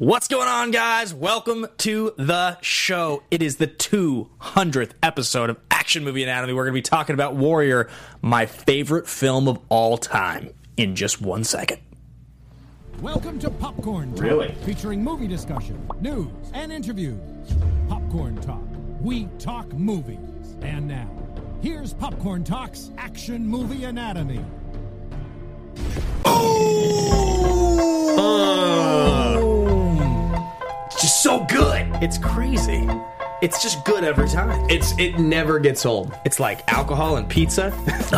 What's going on, guys? Welcome to the show. It is the 200th episode of Action Movie Anatomy. We're going to be talking about Warrior, my favorite film of all time, in just one second. Welcome to Popcorn Talk, Really? featuring movie discussion, news, and interviews. Popcorn Talk, we talk movies. And now, here's Popcorn Talk's Action Movie Anatomy. It's just so good. It's crazy. It's just good every time. It's it never gets old. It's like alcohol and pizza.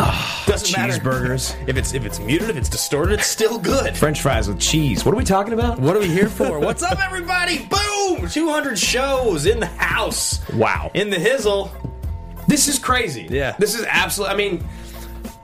Doesn't matter. Cheeseburgers. If it's if it's muted, if it's distorted, it's still good. French fries with cheese. What are we talking about? What are we here for? What's up, everybody? Boom! 200 shows in the house. Wow. In the hizzle. This is crazy. Yeah. This is absolutely. I mean,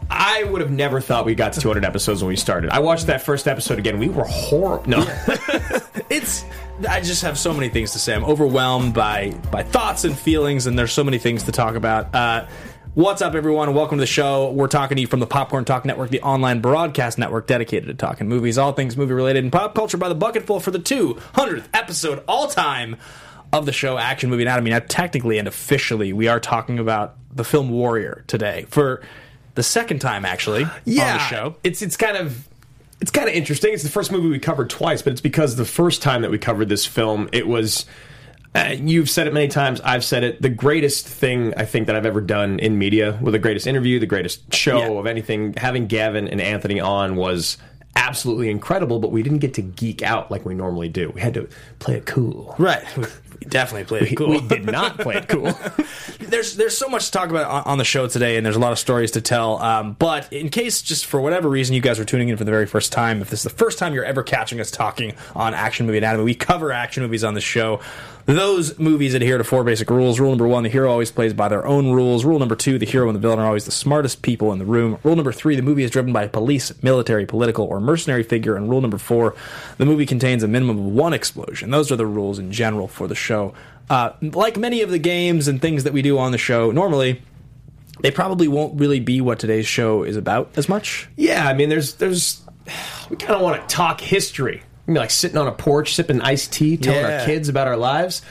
I would have never thought we got to 200 episodes when we started. I watched that first episode again. We were horrible. No. It's. I just have so many things to say. I'm overwhelmed by by thoughts and feelings, and there's so many things to talk about. Uh, what's up, everyone? Welcome to the show. We're talking to you from the Popcorn Talk Network, the online broadcast network dedicated to talking movies, all things movie related, and pop culture by the bucketful for the 200th episode all time of the show Action Movie Anatomy. Now, technically and officially, we are talking about the film Warrior today for the second time, actually, on the show. It's it's kind of it's kind of interesting. It's the first movie we covered twice, but it's because the first time that we covered this film, it was. Uh, you've said it many times. I've said it. The greatest thing I think that I've ever done in media, with the greatest interview, the greatest show Yeah. of anything, having Gavin and Anthony on was absolutely incredible. But we didn't get to geek out like we normally do. We had to play it cool. Right. We definitely played it cool. We did not play it cool. there's there's so much to talk about on, on the show today, and there's a lot of stories to tell. Um, but in case, just for whatever reason, you guys are tuning in for the very first time, if this is the first time you're ever catching us talking on Action Movie Anatomy, we cover action movies on the show. Those movies adhere to four basic rules. Rule number one: the hero always plays by their own rules. Rule number two: the hero and the villain are always the smartest people in the room. Rule number three: the movie is driven by a police, military, political, or mercenary figure. And rule number four: the movie contains a minimum of one explosion. Those are the rules in general for the show. Uh, like many of the games and things that we do on the show, normally they probably won't really be what today's show is about as much. Yeah, I mean, there's there's we kind of want to talk history. I mean, like sitting on a porch sipping iced tea, telling Yeah. our kids about our lives.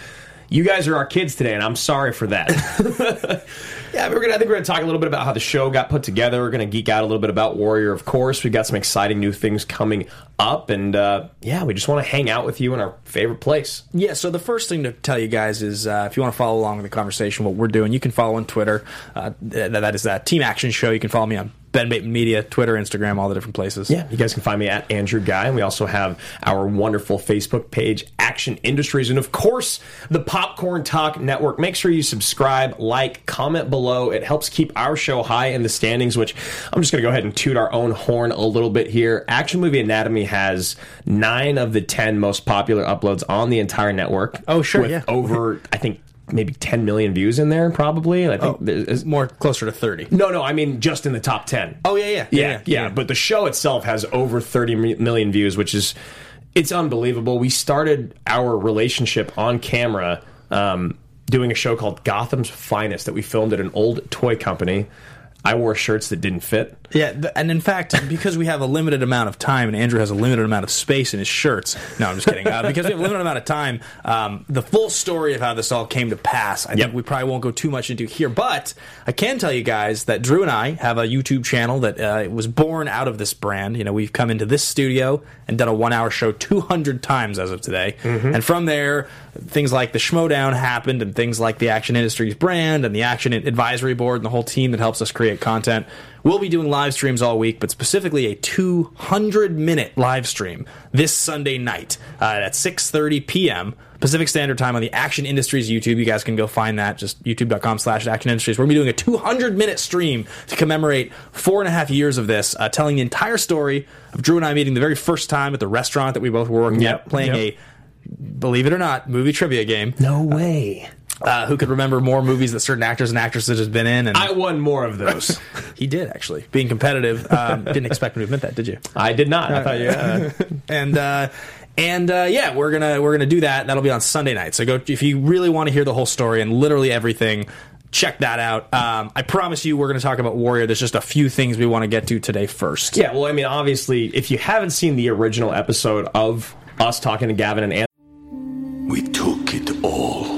You guys are our kids today, and I'm sorry for that. yeah, we're gonna. I think we're gonna talk a little bit about how the show got put together. We're gonna geek out a little bit about Warrior, of course. We've got some exciting new things coming up, and uh, yeah, we just want to hang out with you in our favorite place. Yeah, so the first thing to tell you guys is uh, if you want to follow along with the conversation, what we're doing, you can follow on Twitter. Uh, that is that Team Action Show. You can follow me on Ben Bateman Media, Twitter, Instagram, all the different places. Yeah, you guys can find me at Andrew Guy, and we also have our wonderful Facebook page, Action Industries, and of course, the Popcorn Talk Network. Make sure you subscribe, like, comment below. It helps keep our show high in the standings, which I'm just going to go ahead and toot our own horn a little bit here. Action Movie Anatomy has nine of the 10 most popular uploads on the entire network. Oh, sure, with yeah. Over, I think, maybe 10 million views in there, probably. I think there's, More closer to 30. no, no, I mean just in the top 10. Oh, yeah, yeah. Yeah, yeah, yeah But the show itself has over 30 million views, which is it's unbelievable. We started our relationship on camera um, doing a show called Gotham's Finest that we filmed at an old toy company. I wore shirts that didn't fit. Yeah, th- and in fact, because we have a limited amount of time, and Andrew has a limited amount of space in his shirts. No, I'm just kidding. Uh, because we have a limited amount of time, um, the full story of how this all came to pass, I Yep. think we probably won't go too much into here. But I can tell you guys that Drew and I have a YouTube channel that uh, was born out of this brand. You know, we've come into this studio and done a one-hour show 200 times as of today, and from there, things like the Schmoedown happened, and things like the Action Industries brand and the Action Advisory Board and the whole team that helps us create content. We'll be doing live streams all week, but specifically a 200 minute live stream this Sunday night uh, at 6:30 p.m. Pacific Standard Time on the Action Industries YouTube. You guys can go find that just youtube.com slash Action Industries. We're gonna be doing a 200 minute stream to commemorate four and a half years of this, uh, telling the entire story of Drew and I meeting the very first time at the restaurant that we both were working Yep, at, playing yep. a believe it or not movie trivia game. No way. Uh, who could remember more movies that certain actors and actresses have been in? And I won more of those. he did actually, being competitive. Um, didn't expect him to admit that, did you? I did not. I thought you. Uh, and uh, and uh, yeah, we're gonna we're gonna do that. That'll be on Sunday night. So go if you really want to hear the whole story and literally everything. Check that out. Um, I promise you, we're going to talk about Warrior. There's just a few things we want to get to today first. yeah. Well, I mean, obviously, if you haven't seen the original episode of us talking to Gavin and Anthony. We took it all.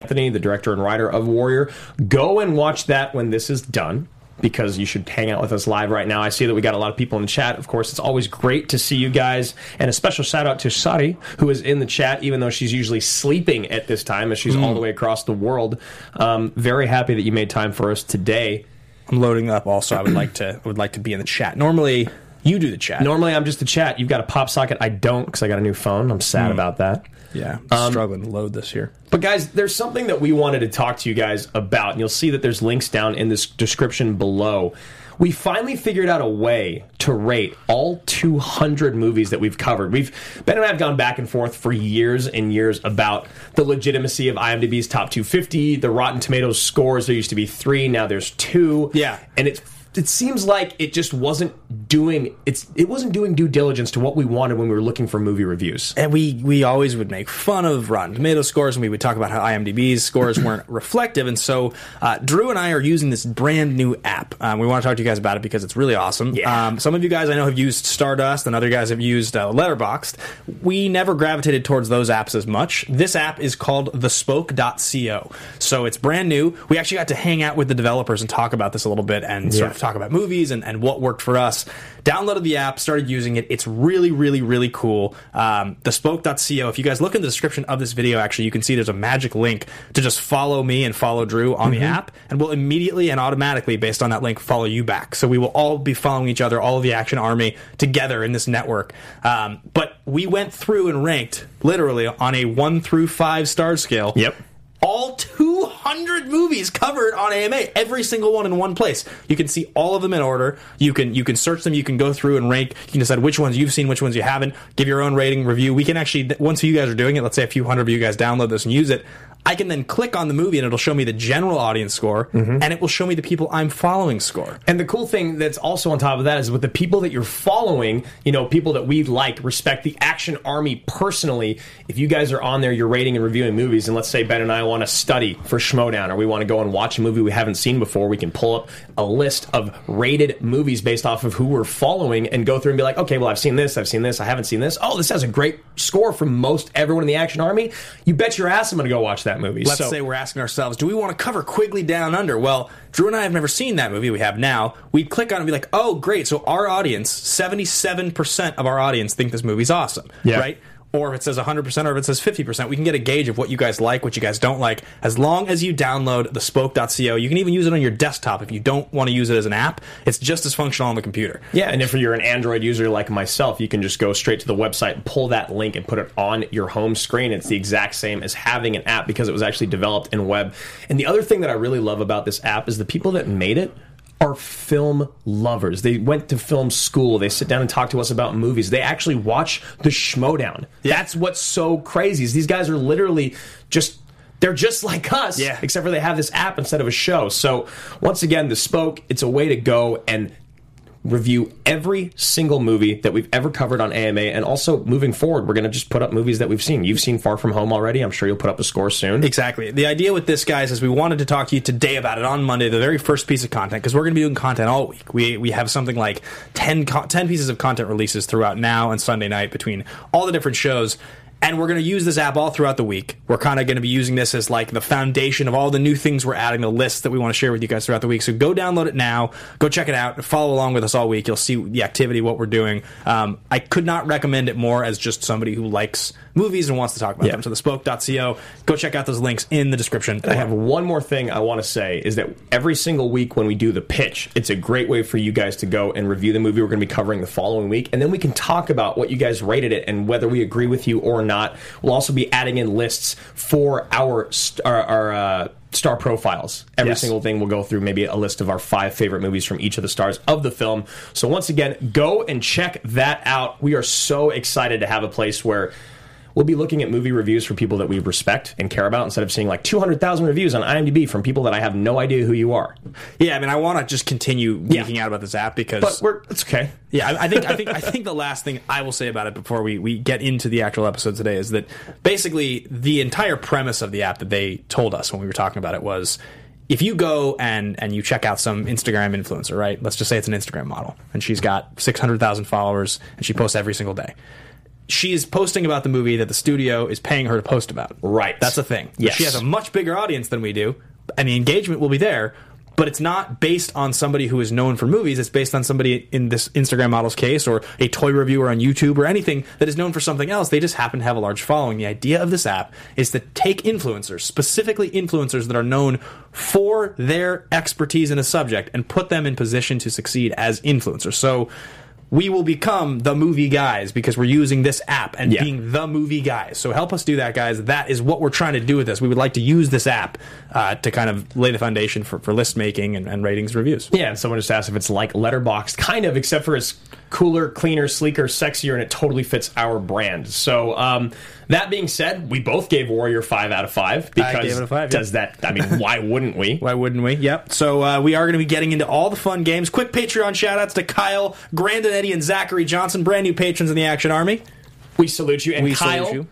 Anthony, the director and writer of Warrior. Go and watch that when this is done because you should hang out with us live right now. I see that we got a lot of people in the chat. Of course, it's always great to see you guys. And a special shout out to Sari, who is in the chat, even though she's usually sleeping at this time as she's all the way across the world. Um, very happy that you made time for us today. I'm loading up. Also, I would like to I would like to be in the chat. Normally, you do the chat. Normally, I'm just the chat. You've got a pop socket. I don't because I got a new phone. I'm sad about that. Yeah, I'm um, struggling to load this here. But guys, there's something that we wanted to talk to you guys about, and you'll see that there's links down in this description below. We finally figured out a way to rate all 200 movies that we've covered. We've Ben and I have gone back and forth for years and years about the legitimacy of IMDb's top 250, the Rotten Tomatoes scores. There used to be three, now there's two. Yeah. and it's it seems like it just wasn't doing it's it wasn't doing due diligence to what we wanted when we were looking for movie reviews. and we we always would make fun of Rotten Tomato scores, and we would talk about how IMDb's scores weren't reflective. And so, uh, Drew and I are using this brand new app. Um, we want to talk to you guys about it because it's really awesome. Yeah. Um, some of you guys I know have used Stardust, and other guys have used uh, Letterboxd. We never gravitated towards those apps as much. This app is called thespoke.co. So it's brand new. We actually got to hang out with the developers and talk about this a little bit and sort of talk about movies and, and what worked for us. Downloaded the app, started using it. It's really, really, really cool. Um, thespoke.co. If you guys look in the description of this video, actually, you can see there's a magic link to just follow me and follow Drew on the app, and we'll immediately and automatically, based on that link, follow you back. So we will all be following each other, all of the Action Army, together in this network. Um, but we went through and ranked literally on a one through five star scale Yep. All 200 movies covered on AMA, every single one in one place. You can see all of them in order. You can you can search them. You can go through and rank. You can decide which ones you've seen, which ones you haven't. Give your own rating review. We can actually once you guys are doing it. Let's say a few hundred of you guys download this and use it. I can then click on the movie and it'll show me the general audience score, mm-hmm. and it will show me the people I'm following score. And the cool thing that's also on top of that is with the people that you're following, you know, people that we like, respect the Action Army personally. If you guys are on there, you're rating and reviewing movies, and let's say Ben and I want to study for Schmoedown, or we want to go and watch a movie we haven't seen before, we can pull up a list of rated movies based off of who we're following and go through and be like, okay, well, I've seen this, I've seen this, I haven't seen this. Oh, this has a great score from most everyone in the Action Army. You bet your ass I'm going to go watch that movie. Let's So- say we're asking ourselves, do we want to cover Quigley Down Under? Well, Drew and I have never seen that movie. We have now. We'd click on it and be like, oh, great. So our audience, 77% of our audience think this movie's awesome. Yeah. Right? Or if it says 100% or if it says 50%, we can get a gauge of what you guys like, what you guys don't like. As long as you download the spoke.co, you can even use it on your desktop if you don't want to use it as an app. It's just as functional on the computer. Yeah, and if you're an Android user like myself, you can just go straight to the website pull that link and put it on your home screen. It's the exact same as having an app because it was actually developed in web. And the other thing that I really love about this app is the people that made it are film lovers. They went to film school. They sit down and talk to us about movies. They actually watch the Schmoedown. That's what's so crazy. Is these guys are literally just they're just like us, Yeah. except for they have this app instead of a show. So once again, the Spoke, it's a way to go and review every single movie that we've ever covered on AMA, and also moving forward, we're going to just put up movies that we've seen. You've seen Far From Home already. I'm sure you'll put up a score soon. Exactly. The idea with this, guys, is we wanted to talk to you today about it on Monday, the very first piece of content, because we're going to be doing content all week. We we have something like 10, 10 pieces of content releases throughout now and Sunday night between all the different shows. And we're going to use this app all throughout the week. We're kind of going to be using this as like the foundation of all the new things we're adding, the lists that we want to share with you guys throughout the week. So go download it now. Go check it out. Follow along with us all week. You'll see the activity, what we're doing. Um, I could not recommend it more as just somebody who likes movies and wants to talk about Yeah. them. So the spoke.co. Go check out those links in the description. I have one more thing I want to say is that every single week when we do the pitch, it's a great way for you guys to go and review the movie we're going to be covering the following week, and then we can talk about what you guys rated it and whether we agree with you or not. We'll also be adding in lists for our st- our, our uh, star profiles. Every Yes. single thing we'll go through maybe a list of our five favorite movies from each of the stars of the film. So once again, go and check that out. We are so excited to have a place where we'll be looking at movie reviews for people that we respect and care about instead of seeing like 200,000 reviews on IMDb from people that I have no idea who you are. Yeah, I mean, I want to just continue Yeah. geeking out about this app because But we're it's okay. Yeah, I, I think I think I think the last thing I will say about it before we, we get into the actual episode today is that basically the entire premise of the app that they told us when we were talking about it was if you go and and you check out some Instagram influencer, right? Let's just say it's an Instagram model and she's got 600,000 followers and she posts every single day. She is posting about the movie that the studio is paying her to post about. Right. That's a thing. Yes. She has a much bigger audience than we do, and the engagement will be there. But it's not based on somebody who is known for movies. It's based on somebody in this Instagram model's case, or a toy reviewer on YouTube, or anything that is known for something else. They just happen to have a large following. The idea of this app is to take influencers, specifically influencers that are known for their expertise in a subject, and put them in position to succeed as influencers. So we will become the movie guys because we're using this app and Yeah. being the movie guys. So help us do that, guys. That is what we're trying to do with this. We would like to use this app uh, to kind of lay the foundation for, for list making and, and ratings reviews. Yeah, and someone just asked if it's like Letterboxd, kind of, except for it's cooler, cleaner, sleeker, sexier, and it totally fits our brand. So, um, that being said, we both gave Warrior five out of five because gave it a five, yeah. does that? I mean, why wouldn't we? Why wouldn't we? Yep. So uh, we are going to be getting into all the fun games. Quick Patreon shout outs to Kyle, Grandin, Eddie, and Zachary Johnson, brand new patrons in the Action Army. We salute you, and We Kyle, salute you.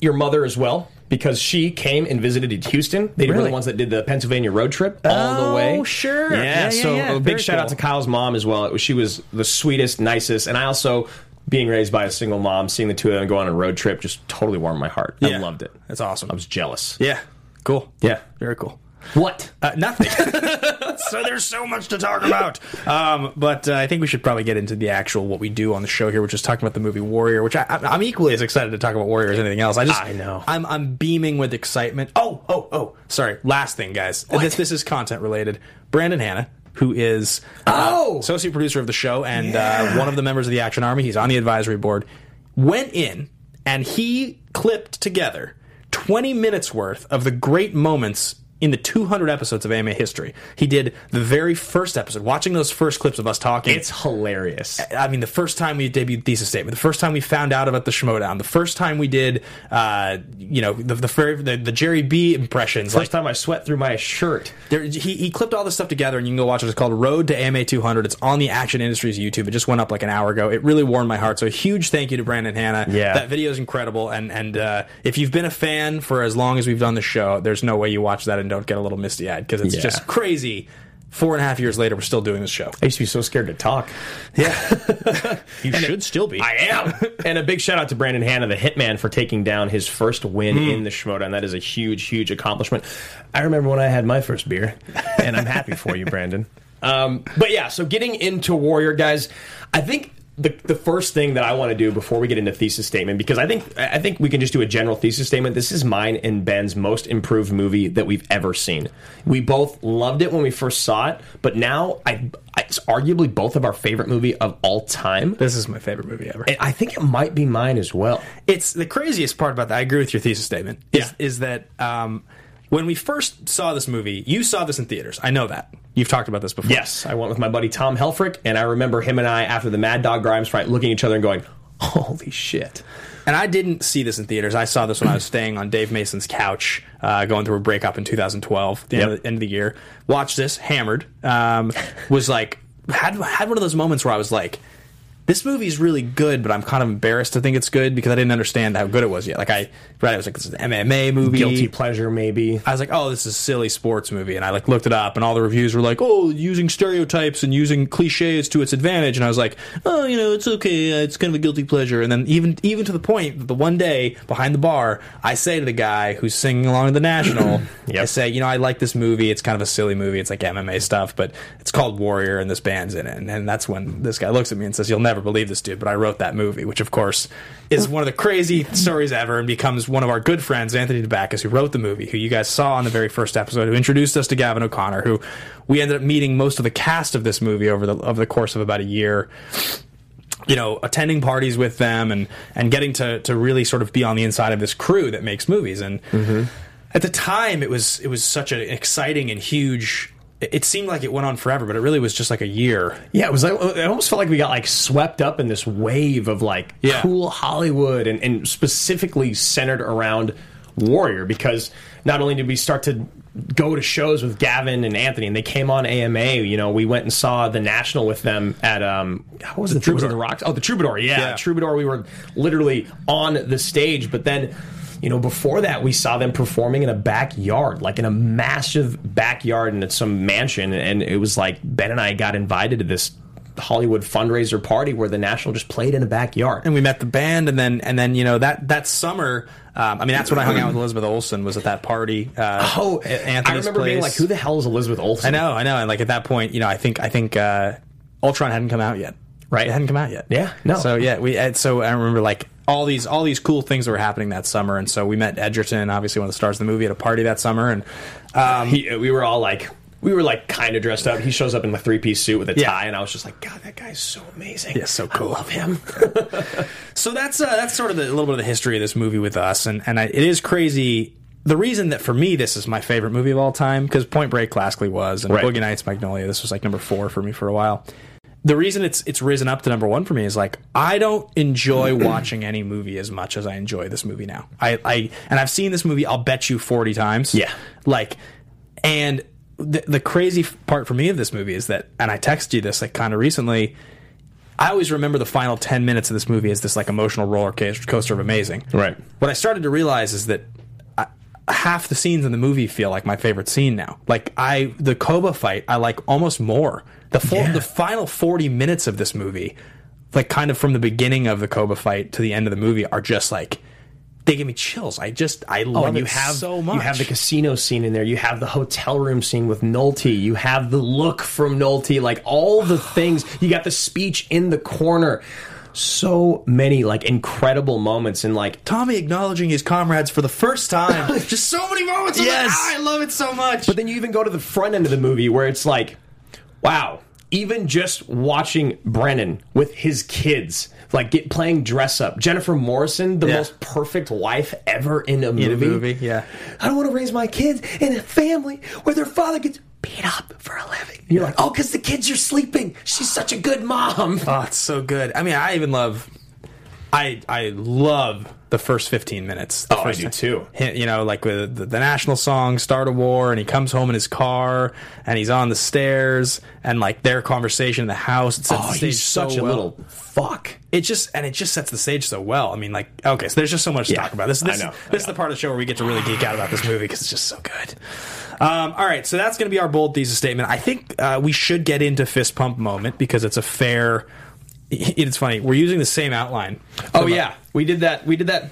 your mother as well. Because she came and visited in Houston. They were the ones that did the Pennsylvania road trip all Oh, the way. Oh, sure. Yeah, Yeah, yeah, so yeah. a big shout out to Kyle's mom as well. Was, she was the sweetest, nicest, and I also, being raised by a single mom, seeing the two of them go on a road trip just totally warmed my heart. I loved it. That's awesome. I was jealous. Yeah. Cool. Yeah. Very cool. What? Uh, nothing. so there's so much to talk about. Um, but uh, I think we should probably get into the actual what we do on the show here, which is talking about the movie Warrior. Which I, I'm equally as excited to talk about Warrior as anything else. I just, I know. I'm, I'm beaming with excitement. Oh, oh, oh. Sorry. Last thing, guys. This, this is content related. Brandon Hanna. Who is uh, Oh! associate producer of the show and uh, one of the members of the Action Army? He's on the advisory board. Went in and he clipped together 20 minutes worth of the great moments in the 200 episodes of AMA history. He did the very first episode. Watching those first clips of us talking, It's hilarious. I mean, the first time we debuted thesis statement, the first time we found out about the Schmoedown, the first time we did, uh, you know, the the, the the Jerry B impressions. First time I sweat through my shirt. There, he, he clipped all this stuff together, and you can go watch it. It's called Road to AMA 200. It's on the Action Industries YouTube. It just went up like an hour ago. It really warmed my heart. So a huge thank you to Brandon Hanna. Yeah. that video is incredible. And and uh, if you've been a fan for as long as we've done the show, there's no way you watch that and don't get a little misty eyed because it's Yeah. just crazy. Four and a half years later, we're still doing this show. I used to be so scared to talk. Yeah, you should still be. I am. and a big shout out to Brandon Hanna, the hitman, for taking down his first win Hmm. in the Schmoedown. That is a huge, huge accomplishment. I remember when I had my first beer, and I'm happy for you, Brandon. Um, but yeah, so getting into Warrior, guys, I think. The, the first thing that I want to do before we get into thesis statement, because I think I think we can just do a general thesis statement. This is mine and Ben's most improved movie that we've ever seen. We both loved it when we first saw it, but now I, it's arguably both of our favorite movie of all time. This is my favorite movie ever. And I think it might be mine as well. it's the craziest part about that. I agree with your thesis statement. Is, Yeah. is that um, when we first saw this movie, you saw this in theaters. I know that. You've talked about this before. Yes, I went with my buddy Tom Helfrich, and I remember him and I after the Mad Dog Grimes fight looking at each other and going, "Holy shit!" And I didn't see this in theaters. I saw this when I was staying on Dave Mason's couch, uh, going through a breakup in 2012, the, end, of the end of the year. Watched this, hammered. Um, was like had had one of those moments where I was like, "This movie is really good," but I'm kind of embarrassed to think it's good because I didn't understand how good it was yet. Like I read, it was like this is an MMA movie, Guilty pleasure, maybe. I was like, oh, this is a silly sports movie, and I like looked it up, and all the reviews were like, oh, using stereotypes and using cliches to its advantage, and I was like, oh, you know, it's okay, uh, it's kind of a guilty pleasure, and then even even to the point that the one day behind the bar, I say to the guy who's singing along to the national, Yep. I say, you know, I like this movie, it's kind of a silly movie, it's like MMA stuff, but it's called Warrior, and this band's in it, and, and that's when this guy looks at me and says, you'll never believe this dude, but I wrote that movie, which of course is one of the crazy stories ever, and becomes one of our good friends, Anthony Tambakis, who wrote the movie, who you guys saw on the very first episode, who introduced us to Gavin O'Connor, who we ended up meeting most of the cast of this movie over the over the course of about a year. You know, attending parties with them and and getting to to really sort of be on the inside of this crew that makes movies. And mm-hmm. at the time, it was it was such an exciting and huge. It it seemed like it went on forever, but it really was just like a year. Yeah, it was like it almost felt like we got like swept up in this wave of like Yeah. cool Hollywood and, and specifically centered around Warrior because not only did we start to go to shows with Gavin and Anthony and they came on AMA, you know, we went and saw the National with them at um what was the, the Troubadour. the Rocks? Oh, the Troubadour, yeah. Yeah. Troubadour we were literally on the stage, but then you know, before that, we saw them performing in a backyard, like in a massive backyard in some mansion. And it was like Ben and I got invited to this Hollywood fundraiser party where the National just played in a backyard. and we met the band and then and then you know that that summer um, I mean that's when I hung out with Elizabeth Olsen was at that party uh, Oh, at I Anthony's remember being like, "Who the hell is Elizabeth Olsen?" I know I know and like at that point you know I think I think uh, Ultron hadn't come out yet right it hadn't come out yet Yeah, no. so yeah we so I remember like all these all these cool things that were happening that summer and so we met Edgerton obviously one of the stars of the movie at a party that summer and um, He, we were all like, we were like kind of dressed up. He shows up in a three piece suit with a Yeah. tie, and I was just like, God, that guy's so amazing. Yeah, so cool. I love him. So that's uh, that's sort of the, a little bit of the history of this movie with us, and and I, it is crazy. The reason that for me this is my favorite movie of all time because Point Break classically was, and Right. Boogie Nights, Magnolia, this was like number four for me for a while. The reason it's it's risen up to number one for me is like I don't enjoy watching any movie as much as I enjoy this movie now. I, I and I've seen this movie I'll bet you forty times. Yeah. like and the the crazy part for me of this movie is that, and I texted you this like kind of recently. I always remember the final 10 minutes of this movie as this like emotional roller coaster coaster of amazing. Right. What I started to realize is that uh, half the scenes in the movie feel like my favorite scene now. Like I the Koba fight I like almost more. The full, Yeah. the final 40 minutes of this movie like kind of from the beginning of the Koba fight to the end of the movie are just like they give me chills. I just I Oh, love and you it have so much. You have the casino scene in there. You have the hotel room scene with Nolte. You have the look from Nolte. Like all the things. You got the speech in the corner. So many like incredible moments and like Tommy acknowledging his comrades for the first time. just so many moments. I'm like, Yes. "Ah, I love it so much. But then you even go to the front end of the movie where it's like, wow, even just watching Brendan with his kids, like get playing dress up. Jennifer Morrison, the Yeah. most perfect wife ever in a movie. in a movie, yeah. I don't want to raise my kids in a family where their father gets beat up for a living. And you're like, oh, because the kids are sleeping. She's such a good mom. Oh, it's so good. I mean, I even love. I I love the first fifteen minutes. The Oh, I do too. You know, like with the, the national song "Start a War," and he comes home in his car, and he's on the stairs, and like their conversation in the house. It sets Oh, the stage he's such so a well. little fuck. It just and it just sets the stage so well. I mean, like okay, so there's just so much to Yeah, talk about. This, I this, I this is the part of the show where we get to really geek out about this movie because it's just so good. Um, all right, so that's going to be our bold thesis statement. I think uh, we should get into fist pump moment because it's a fair. It's funny. We're using the same outline. Oh yeah, we did that. We did that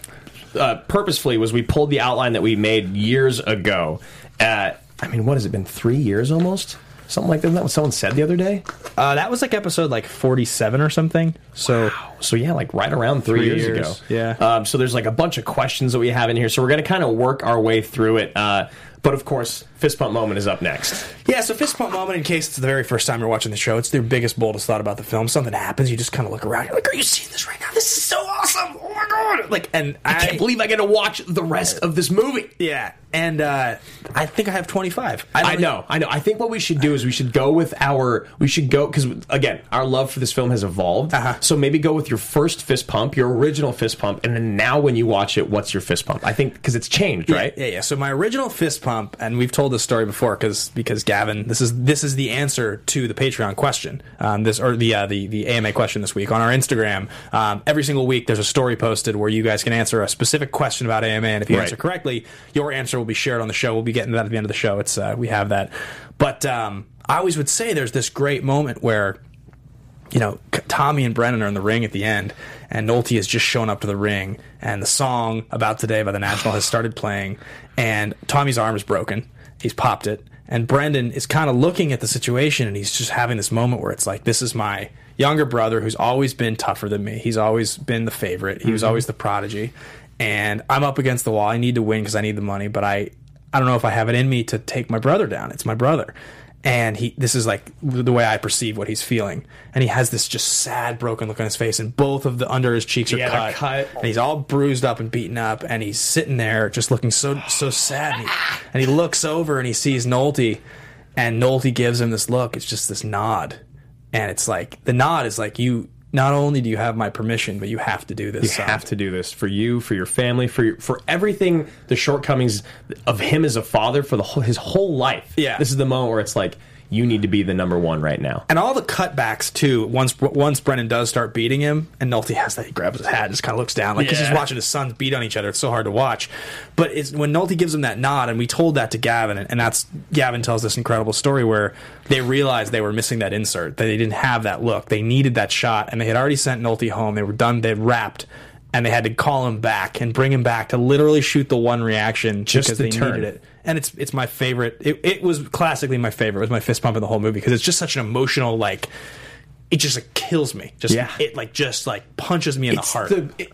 uh, purposefully. Was we pulled the outline that we made years ago? Uh, I mean, what has it been? Three years almost. Something like that. Isn't that what someone said the other day? Uh, that was like episode like 47 or something. So So yeah, like right around three, Three years, years, ago. yeah. Um, so there's like a bunch of questions that we have in here. So we're going to kind of work our way through it. Uh, but of course, fist pump moment is up next. Yeah, so fist pump moment. In case it's the very first time you're watching the show, it's their biggest, boldest thought about the film. Something happens, you just kind of look around. You're like, "Are you seeing this right now? This is so awesome! Oh my god!" Like, and I, I can't believe I get to watch the rest of this movie. yeah, and uh, I think I have 25. I don't- know, I know. I think what we should do is we should go with our. We should go because again, our love for this film has evolved. Uh-huh. So maybe go with your first fist pump, your original fist pump, and then now when you watch it, what's your fist pump? I think because it's changed, Yeah, right? Yeah, yeah. So my original fist pump, and we've told this story before because because Gavin, this is this is the answer to the Patreon question, um, this or the uh, the the AMA question this week on our Instagram. Um, every single week, there's a story posted where you guys can answer a specific question about AMA, and if you Right. answer correctly, your answer will be shared on the show. We'll be getting to that at the end of the show. It's uh, we have that, but um, I always would say there's this great moment where you know, Tommy and Brendan are in the ring at the end, and Nolte has just shown up to the ring, and the song "About Today" by the National has started playing, and Tommy's arm is broken. He's popped it, and Brendan is kind of looking at the situation, and he's just having this moment where it's like, "This is my younger brother who's always been tougher than me. He's always been the favorite. He was always the prodigy, and I'm up against the wall. I need to win because I need the money, but I, I don't know if I have it in me to take my brother down. It's my brother." and he this is like the way I perceive what he's feeling, and he has this just sad, broken look on his face, and both of the under his cheeks are Yeah, cut, cut. and he's all bruised up and beaten up, and he's sitting there just looking so so sad, and he, and he looks over and he sees Nolte, and Nolte gives him this look. It's just this nod, and it's like the nod is like you. Not only do you have my permission, but you have to do this. You son. have to do this for you, for your family, for your, for everything. The shortcomings of him as a father for the whole, his whole life. Yeah. this is the moment where it's like you need to be the number one right now. and all the cutbacks too. Once once Brendan does start beating him, and Nolte has that, he grabs his hat, and just kind of looks down, like because Yeah. he's watching his sons beat on each other. It's so hard to watch. But it's when Nolte gives him that nod, and we told that to Gavin, and, and that's Gavin tells this incredible story where they realized they were missing that insert, that they didn't have that look, they needed that shot, and they had already sent Nolte home. They were done, they'd wrapped. And they had to call him back and bring him back to literally shoot the one reaction Just because the they turn. needed it and it's it's my favorite. It, it was classically my favorite. It was my fist pump in the whole movie because it's just such an emotional like. It just like, kills me. Just Yeah. it like just like punches me in the heart. the it,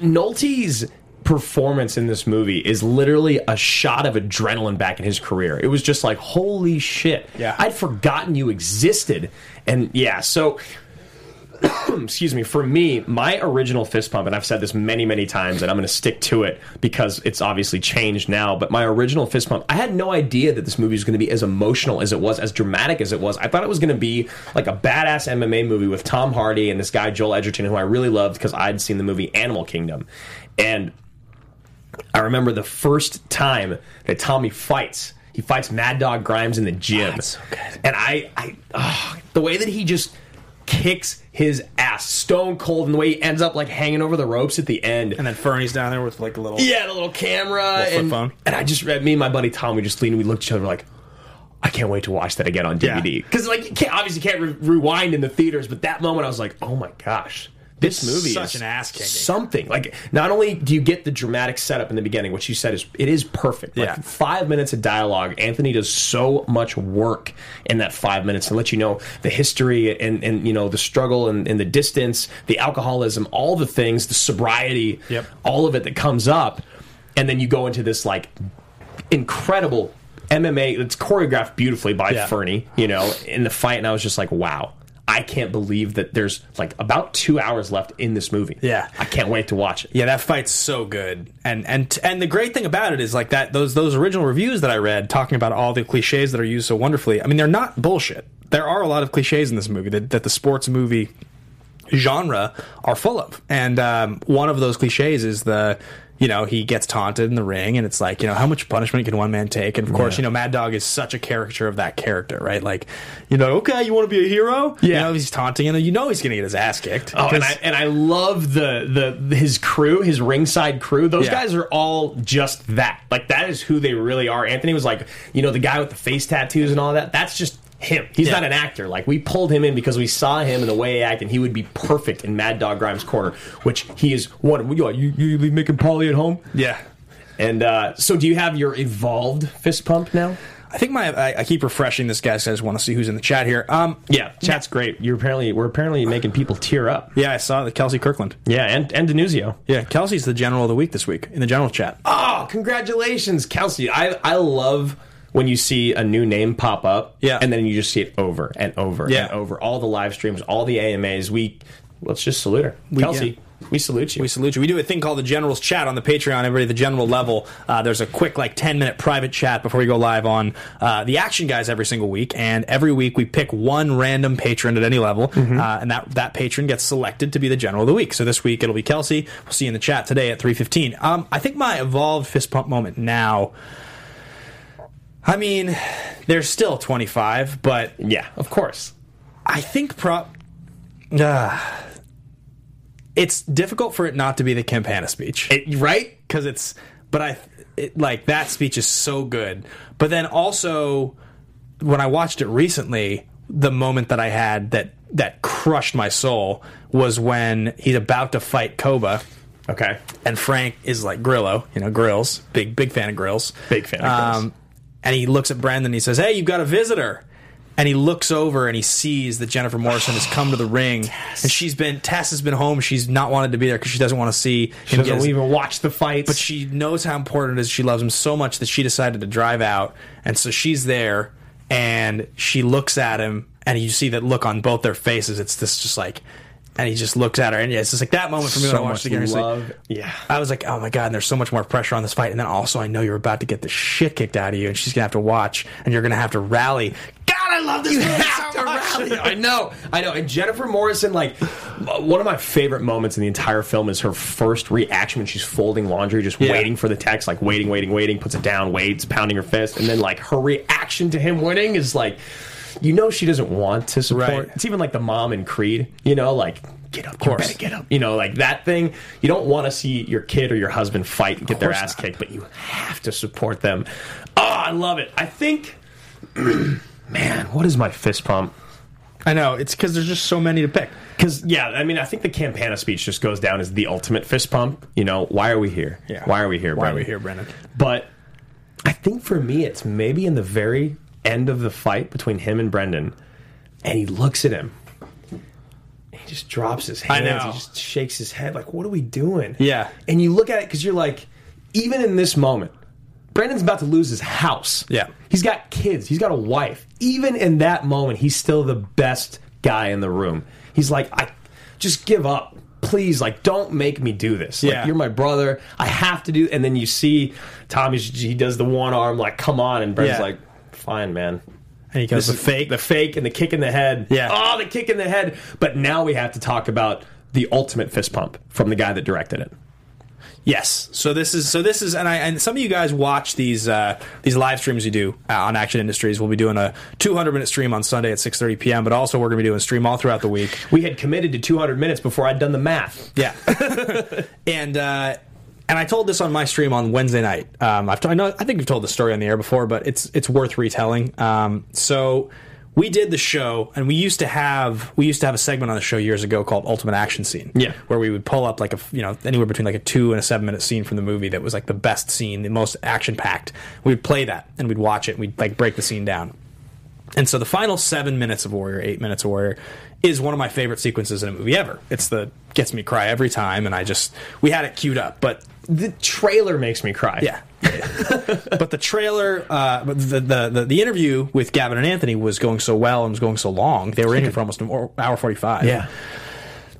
Nolte's performance in this movie is literally a shot of adrenaline back in his career. It was just like holy shit. Yeah. I'd forgotten you existed. And yeah, so excuse me, for me, my original fist pump, and I've said this many, many times, and I'm going to stick to it because it's obviously changed now. But my original fist pump, I had no idea that this movie was going to be as emotional as it was, as dramatic as it was. I thought it was going to be like a badass MMA movie with Tom Hardy and this guy Joel Edgerton, who I really loved because I'd seen the movie Animal Kingdom, and I remember the first time that Tommy fights. He fights Mad Dog Grimes in the gym, that's so good. and I, I, ah, the way that he just kicks his ass stone cold, and the way he ends up like hanging over the ropes at the end. and then Fernie's down there with like a little. yeah, the little camera Little and, phone. and I just read me and my buddy Tom. We just leaned, and we looked at each other like. I can't wait to watch that again on DVD because, like, you can't obviously can't re- rewind in the theaters, but that moment I was like, "Oh my gosh, this It's movie such is an ass kicking. Something like not only do you get the dramatic setup in the beginning, which you said is it is perfect. Like Yeah. five minutes of dialogue. Anthony does so much work in that five minutes to let you know the history and and you know the struggle and, and the distance, the alcoholism, all the things, the sobriety, Yep. all of it that comes up, and then you go into this like incredible MMA. It's choreographed beautifully by Yeah. Fernie, you know, in the fight, and I was just like, wow. I can't believe that there's like about two hours left in this movie. Yeah. I can't wait to watch it. Yeah, that fight's so good, and and and the great thing about it is like that those those original reviews that I read talking about all the cliches that are used so wonderfully. I mean, they're not bullshit. There are a lot of cliches in this movie that, that the sports movie genre are full of, and um, one of those cliches is the you know he gets taunted in the ring, and it's like you know how much punishment can one man take? And of course, you know Mad Dog is such a caricature of that character, right? Like you know, okay, you want to be a hero? you Yeah. know, he's taunting, and you know he's going to get his ass kicked. Oh, and I and I love the the his crew, his ringside crew. Those Yeah. guys are all just that. Like that is who they really are. Anthony was like, you know, the guy with the face tattoos and all that. That's just him. He's Yeah. not an actor. Like we pulled him in because we saw him and the way he acted. and He would be perfect in Mad Dog Grimes' corner, which he is one. You you, you leave making Polly at home. yeah. And uh, so, do you have your evolved fist pump now? I think my I, I keep refreshing this guy, so I just want to see who's in the chat here. Um, Yeah, chat's great. You're apparently we're apparently making people tear up. yeah, I saw the Kelsey Kirkland. Yeah, and and Denuzio. Yeah, Kelsey's the general of the week this week in the general chat. Oh, congratulations, Kelsey. I I love when you see a new name pop up. Yeah. And then you just see it over and over Yeah. and over. All the live streams, all the AMAs. We let's just salute her. We- Kelsey, yeah. We salute you. We salute you. We do a thing called the General's Chat on the Patreon. Everybody at the general level, uh, there's a quick like 10 minute private chat before we go live on uh, the Action Guys every single week. And every week we pick one random patron at any level, Mm-hmm. uh, and that that patron gets selected to be the General of the Week. So this week it'll be Kelsey. We'll see you in the chat today at 3:15. Um, I think my evolved fist pump moment now. I mean, there's still 25, but yeah, of course. I think prop. Uh, it's difficult for it not to be the Campana speech, It, right? Because it's, but I, it, like that speech is so good. But then also, when I watched it recently, the moment that I had that that crushed my soul was when he's about to fight Koba. Okay. And Frank is like Grillo, you know, Grills, big big fan of Grills, Big fan of Grills. And he looks at Brandon. and He says, "Hey, you've got a visitor." And he looks over and he sees that Jennifer Morrison has come to the ring, and she's been Tess has been home. She's not wanted to be there because she doesn't want to see She him get doesn't his- even watch the fights. but she knows how important it is. She loves him so much that she decided to drive out, and so she's there, and she looks at him, and you see that look on both their faces. It's this just like, and he just looks at her, and yeah, it's just like that moment for me when I watched it again. Like- Yeah. I was like, oh my god, and there's so much more pressure on this fight, and then also I know you're about to get the shit kicked out of you, and she's gonna have to watch, and you're gonna have to rally. God, I love this You have so to much. rally. I know, I know. And Jennifer Morrison, like, one of my favorite moments in the entire film is her first reaction when she's folding laundry, just Yeah. waiting for the text, like waiting, waiting, waiting, puts it down, waits, pounding her fist, and then like her reaction to him winning is like, you know, she doesn't want to support. Right. It's even like the mom in Creed, you know, like. Get up, you better get up. You know, like that thing. You don't want to see your kid or your husband fight and get their ass not. kicked, but you have to support them. Oh, I love it. I think, man, what is my fist pump? I know it's because there's just so many to pick. Because yeah, I mean, I think the Campana speech just goes down as the ultimate fist pump. You know, why are we here? Yeah. Why are we here? Why are we here, Brendan? But I think for me, it's maybe in the very end of the fight between him and Brendan, and he looks at him. and He just drops his hands. He just shakes his head like, "What are we doing?" Yeah. And you look at it because you're like, even in this moment, Brendan's about to lose his house. Yeah. He's got kids. He's got a wife. Even in that moment, he's still the best guy in the room. He's like, I just give up. Please, like, don't make me do this. Like, Yeah. you're my brother. I have to do. And then you see Tommy. He does the one arm, like, come on, and Brendan's Yeah. like, fine, man. And he goes This the fake. the fake, and the kick in the head. Yeah. Oh, the kick in the head. But now we have to talk about the ultimate fist pump from the guy that directed it. Yes. So this is so this is and I and some of you guys watch these uh, these live streams we do uh, on Action Industries. We'll be doing a 200 minute stream on Sunday at 6:30 p.m. But also we're going to be doing a stream all throughout the week. We had committed to 200 minutes before I'd done the math. Yeah. and uh, and I told this on my stream on Wednesday night. Um, I've t- I know I think we've told the story on the air before, but it's it's worth retelling. Um, so we did the show, and we used to have we used to have a segment on the show years ago called Ultimate Action Scene. Yeah. where we would pull up like a you know anywhere between like a two and a seven minute scene from the movie that was like the best scene, the most action packed. We'd play that and we'd watch it. and We'd like break the scene down. And so the final seven minutes of Warrior, eight minutes of Warrior, is one of my favorite sequences in a movie ever. It's the gets me cry every time, and I just we had it queued up, but The trailer makes me cry. yeah. but the trailer, uh, but the, the the the interview with Gavin and Anthony was going so well and was going so long. They were in it for almost an hour forty five. Yeah.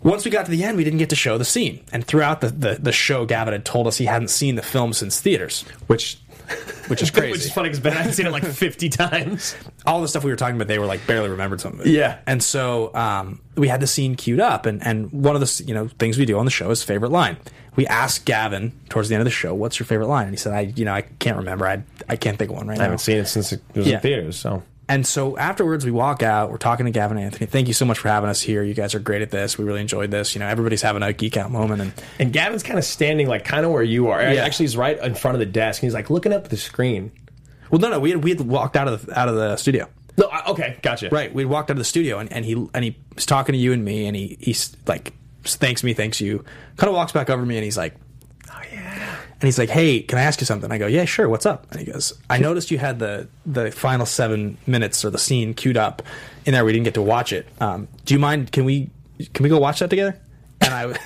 Once we got to the end, we didn't get to show the scene, and throughout the, the, the show, Gavin had told us he hadn't seen the film since theaters, Which which is crazy. Which is funny because Ben I've seen it like 50 times. all the stuff we were talking about, they were like barely remembered some of it. Yeah. And so um, we had the scene queued up, and, and one of the you know things we do on the show is favorite line. We asked Gavin towards the end of the show, "What's your favorite line?" And he said, "I you know I can't remember. I I can't think of one right now. I now." haven't seen it since it was Yeah. in theaters, so. And so afterwards, we walk out. We're talking to Gavin Anthony. Thank you so much for having us here. You guys are great at this. We really enjoyed this. You know, everybody's having a geek out moment, and And Gavin's kind of standing like kind of where you are. Yeah. Actually, he's right in front of the desk. And he's like looking up at the screen. well, no, no, we had we had walked out of the out of the studio. No, I- okay, gotcha. Right, we walked out of the studio, and, and he and he was talking to you and me, and he he's like thanks me, thanks you. Kind of walks back over me, and he's like, and he's like, "Hey, can I ask you something?" I go, "Yeah, sure. What's up?" And he goes, "I noticed you had the the final seven minutes or the scene queued up in there. We didn't get to watch it. Um, do you mind? Can we can we go watch that together?" And I.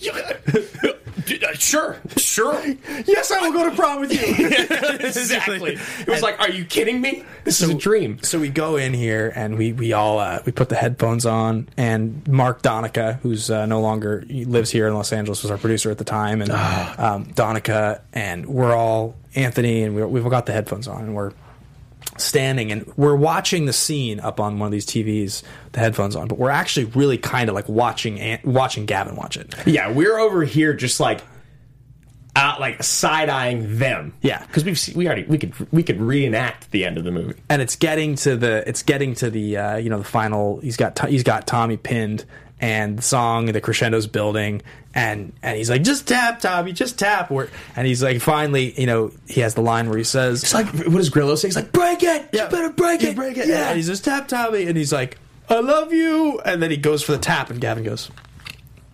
uh, sure, sure. yes, I will go to prom with you. exactly. It was like, are you kidding me? This is a dream. So we go in here and we we all uh, we put the headphones on, and Mark Donica, who's uh, no longer he lives here in Los Angeles, was our producer at the time, and um, Donica, and we're all Anthony, and we, we've got the headphones on, and we're standing and we're watching the scene up on one of these TVs, the headphones on, but we're actually really kind of like watching watching Gavin watch it. Yeah, we're over here just like out like side eyeing them. Yeah. because we've seen, we already we could we could reenact the end of the movie. and it's getting to the it's getting to the uh, you know the final he's got he's got Tommy pinned and the song the crescendo's building and and he's like just tap Tommy just tap and he's like finally you know he has the line where he says It's like what does Grillo say? He's like, break it. yeah, You better break it. break it Yeah. and he's just tap Tommy and he's like I love you and then he goes for the tap and Gavin goes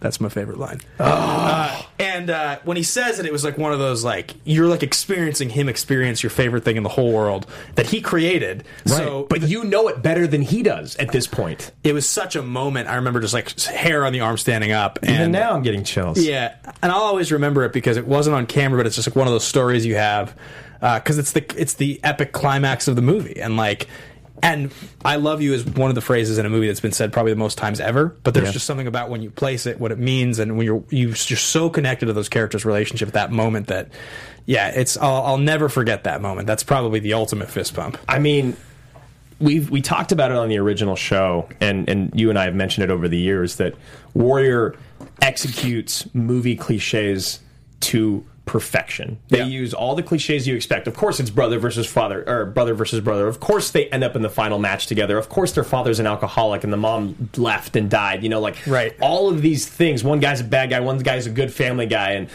that's my favorite line. Uh, and uh, when he says it, it was like one of those like you're like experiencing him experience your favorite thing in the whole world that he created. So, but you know it better than he does at this point. it was such a moment. I remember just like hair on the arm standing up. And Even now, I'm getting chills. yeah, and I'll always remember it because it wasn't on camera, but it's just like one of those stories you have because it's the it's the epic climax of the movie, and like. And I love you is one of the phrases in a movie that's been said probably the most times ever. But there's Yeah. just something about when you place it, what it means, and when you're you- you're so connected to those characters' relationship at that moment that, yeah, it's I'll, I'll never forget that moment. That's probably the ultimate fist bump. I mean, we've we talked about it on the original show, and and you and I have mentioned it over the years that Warrior executes movie cliches to perfection. They Yeah. use all the cliches you expect. Of course, it's brother versus father, or brother versus brother. Of course, they end up in the final match together. Of course, their father's an alcoholic and the mom left and died. You know, like Right. all of these things. One guy's a bad guy, one guy's a good family guy, and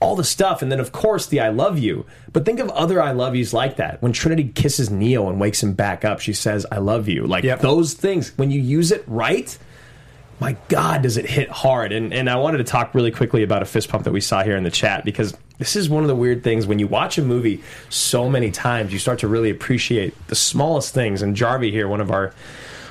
all the stuff. And then, of course, the I love you. But think of other I love yous like that. When Trinity kisses Neo and wakes him back up, she says, I love you. Like Yep. those things, when you use it right, my God, does it hit hard? And and I wanted to talk really quickly about a fist pump that we saw here in the chat because this is one of the weird things when you watch a movie so many times, you start to really appreciate the smallest things. And Jarvie here, one of our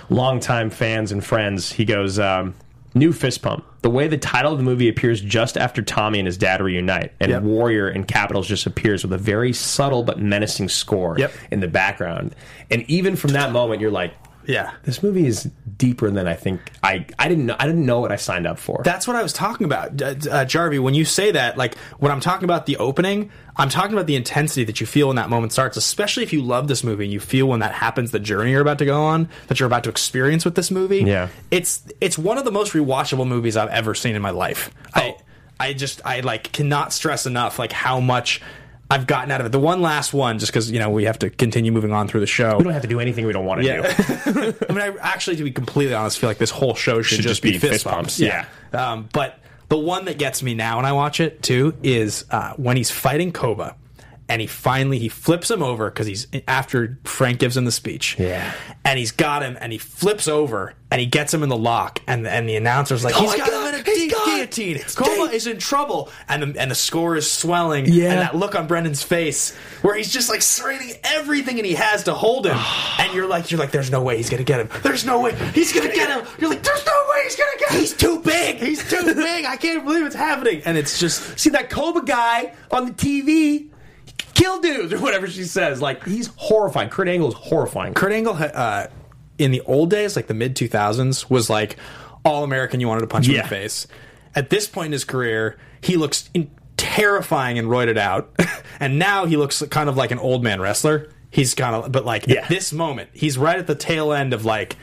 longtime fans and friends, he goes, um, "New fist pump." The way the title of the movie appears just after Tommy and his dad reunite, and Yep. Warrior in capitals just appears with a very subtle but menacing score Yep. in the background. And even from that moment, you're like, Yeah. this movie is deeper than I think I I didn't know I didn't know what I signed up for. That's what I was talking about, uh, Jarvie. When you say that, like when I'm talking about the opening, I'm talking about the intensity that you feel when that moment starts. Especially if you love this movie and you feel when that happens, the journey you're about to go on, that you're about to experience with this movie. Yeah. it's it's one of the most rewatchable movies I've ever seen in my life. I I just I like cannot stress enough like how much. I've gotten out of it. The one last one, just because you know we have to continue moving on through the show. we don't have to do anything we don't want to Yeah. do. I mean, I actually, to be completely honest, feel like this whole show should, just, be, fist, bumps. yeah. Um, but the one that gets me now when I watch it too is uh, when he's fighting Koba, and he finally he flips him over because he's after Frank gives him the speech. Yeah. and he's got him, and he flips over, and he gets him in the lock, and and the announcer's like, Oh he's got God, him in a he's deep got- guillotine. it's deep. is in trouble, and the and the score is swelling. Yeah. and that look on Brendan's face where he's just like straining everything and he has to hold him, and you're like, you're like, there's no way he's gonna get him. There's no way he's gonna get him. You're like, there's no way he's gonna get him. He's too big. He's too big. I can't believe it's happening. And it's just See that Koba guy on the TV kill dudes or whatever she says. Like he's horrifying. Kurt Angle is horrifying. Kurt Angle uh, in the old days, like the mid 2000s, was like all American. You wanted to punch him in the face. At this point in his career, he looks in- terrifying and roided out, and now he looks kind of like an old man wrestler. He's kind of, but like Yeah. at this moment, he's right at the tail end of like.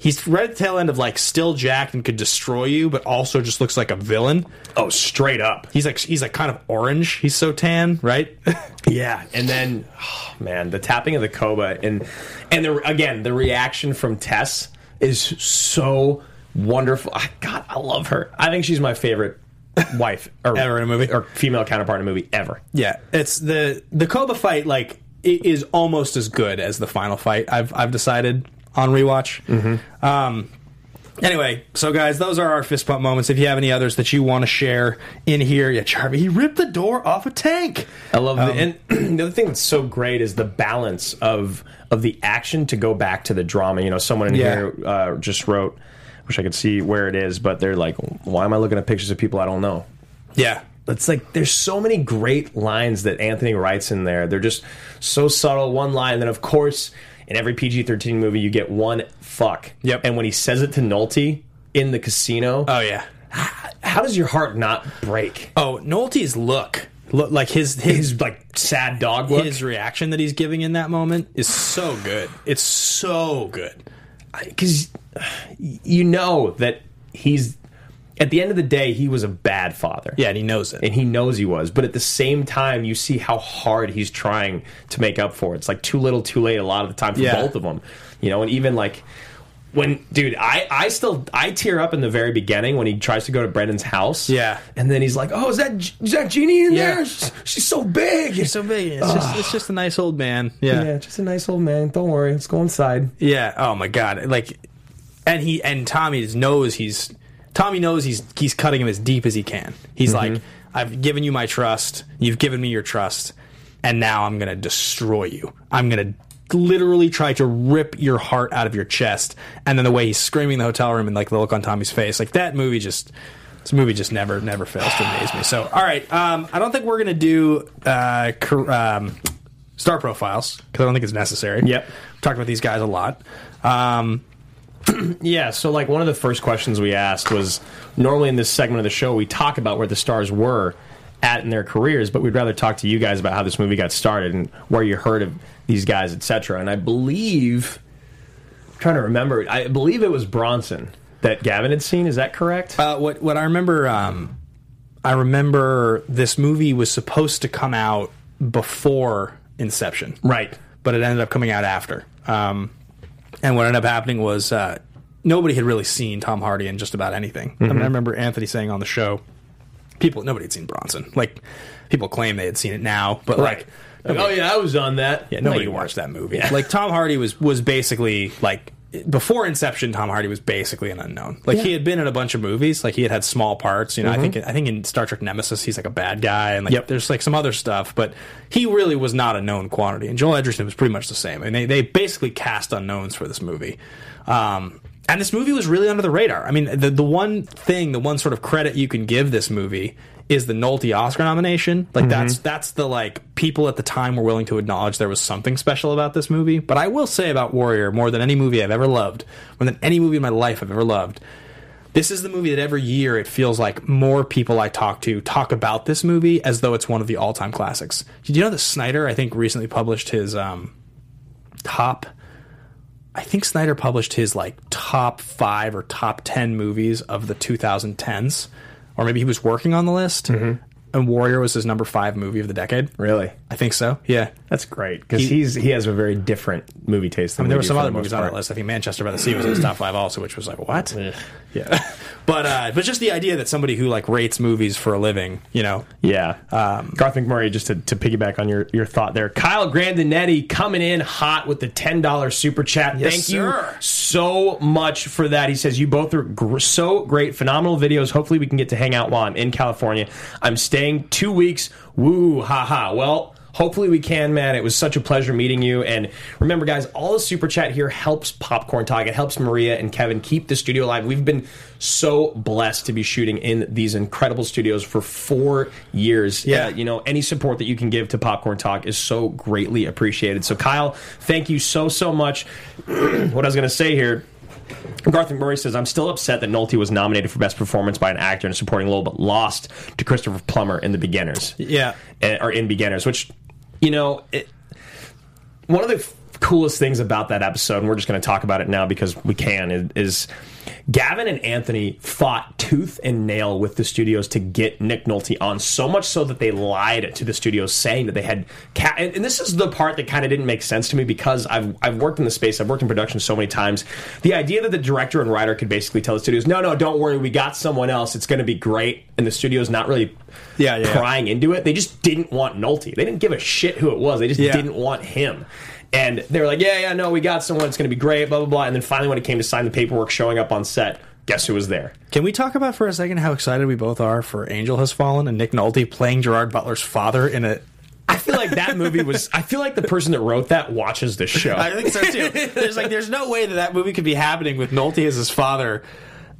He's right at the tail end of like still jacked and could destroy you, but also just looks like a villain. Oh, straight up. He's like he's like kind of orange. He's so tan, right? Yeah, and then oh, man, the tapping of the Koba and and the again the reaction from Tess is so wonderful. God, I love her. I think she's my favorite wife or, Ever in a movie? or female counterpart in a movie ever. Yeah, it's the the Koba fight like i- is almost as good as the final fight. I've I've decided on rewatch. Mm-hmm. Um, anyway, so guys, those are our fist pump moments. If you have any others that you want to share in here, yeah, Charlie, he ripped the door off a tank. I love the and the other thing that's so great is the balance of of the action to go back to the drama. You know, someone in Yeah. here uh, just wrote. Wish I could see where it is, but they're like, "Why am I looking at pictures of people I don't know?" Yeah, it's like there's so many great lines that Anthony writes in there. They're just so subtle. One line, and then of course, in every PG-13 movie, you get one fuck. Yep. And when he says it to Nolte in the casino, Oh yeah. how does your heart not break? Oh, Nolte's look, look like his his His like sad dog look. his reaction that he's giving in that moment is so good. It's so good. because you know that he's at the end of the day he was a bad father Yeah, and he knows it. and he knows he was but at the same time you see how hard he's trying to make up for it it's like too little too late a lot of the time for Yeah. both of them you know and even like when dude i i still i tear up in the very beginning when he tries to go to brendan's house Yeah. and then he's like oh is that is that Jeannie in Yeah. there she's, she's so big He's so big. It's just it's just a nice old man. Yeah. yeah just a nice old man don't worry let's go inside Yeah. Oh my god. Like, and he and Tommy knows he's Tommy knows he's he's cutting him as deep as he can. He's like, I've given you my trust. You've given me your trust, and now I'm gonna destroy you. I'm gonna literally try to rip your heart out of your chest. And then the way he's screaming in the hotel room and like the look on Tommy's face, like that movie just. This movie just never, never fails to amaze me. So, all right, um, I don't think we're gonna do uh, um, star profiles because I don't think it's necessary. Yep. We've talked about these guys a lot. Um, Yeah, so like one of the first questions we asked was normally in this segment of the show we talk about where the stars were at in their careers, but we'd rather talk to you guys about how this movie got started and where you heard of these guys, etc. And I believe I'm trying to remember, I believe it was Bronson that Gavin had seen, is that correct? Uh, what what I remember, um, I remember this movie was supposed to come out before Inception, right. but it ended up coming out after. Um, and what ended up happening was uh, nobody had really seen Tom Hardy in just about anything. I, mean, I remember Anthony saying on the show, people nobody had seen Bronson. Like people claim they had seen it now, but like. Like, oh yeah, I was on that. Yeah, nobody you watched that movie. Yeah. Like Tom Hardy was was basically like before Inception. Tom Hardy was basically an unknown. Like he had been in a bunch of movies. Like he had had small parts. You know, I think I think in Star Trek Nemesis he's like a bad guy, and like Yep. there's like some other stuff. But he really was not a known quantity. And Joel Edgerton was pretty much the same. And they they basically cast unknowns for this movie. Um, and this movie was really under the radar. I mean, the the one thing, the one sort of credit you can give this movie is the Nolte Oscar nomination. Like that's that's the like people at the time were willing to acknowledge there was something special about this movie. But I will say about Warrior, more than any movie I've ever loved, more than any movie in my life I've ever loved, this is the movie that every year it feels like more people I talk to talk about this movie as though it's one of the all time classics. Did you know that Snyder, I think, recently published his um, top I think Snyder published his like top five or top ten movies of the 2010s, or maybe he was working on the list. Mm-hmm. And Warrior was his number five movie of the decade. Really? I think so. Yeah. That's great because He- he's he has a very different movie taste. Than I mean, there were some other movies on that list. I think Manchester by the Sea was in his top five also, which was like what? Yeah, but uh, but just the idea that somebody who like rates movies for a living, you know, Yeah. Um, Garth McMurray, just to, to piggyback on your, your thought there, Kyle Grandinetti coming in hot with the $10 super chat. Yes, Thank sir. you so much for that. He says, You both are gr- so great, phenomenal videos. Hopefully, we can get to hang out while I'm in California. I'm staying two weeks. Woo, ha ha. Well, Hopefully we can, man. It was such a pleasure meeting you. And remember, guys, all the super chat here helps Popcorn Talk. It helps Maria and Kevin keep the studio alive. We've been so blessed to be shooting in these incredible studios for four years. Yeah. Uh, you know, any support that you can give to Popcorn Talk is so greatly appreciated. So, Kyle, thank you so, so much. what I was going to say here. Garth Murray says, I'm still upset that Nolte was nominated for Best Performance by an actor in a supporting role, but lost to Christopher Plummer in The Beginners yeah. uh, or in beginners which you know it, one of the f- coolest things about that episode and we're just going to talk about it now because we can is, is gavin and anthony fought tooth and nail with the studios to get nick nolte on so much so that they lied to the studios saying that they had ca- and, and this is the part that kind of didn't make sense to me because I've, I've worked in the space i've worked in production so many times the idea that the director and writer could basically tell the studios no no don't worry we got someone else it's going to be great and the studio's not really Yeah, yeah. prying into it. They just didn't want Nolte. They didn't give a shit who it was. They just Yeah. didn't want him. And they were like, yeah, yeah, no, we got someone. It's going to be great, blah, blah, blah. And then finally, when it came to sign the paperwork, showing up on set, guess who was there? Can we talk about for a second how excited we both are for Angel Has Fallen and Nick Nolte playing Gerard Butler's father in a I feel like that movie was. I feel like the person that wrote that watches the show. I think so too. There's like there's no way that that movie could be happening with Nolte as his father.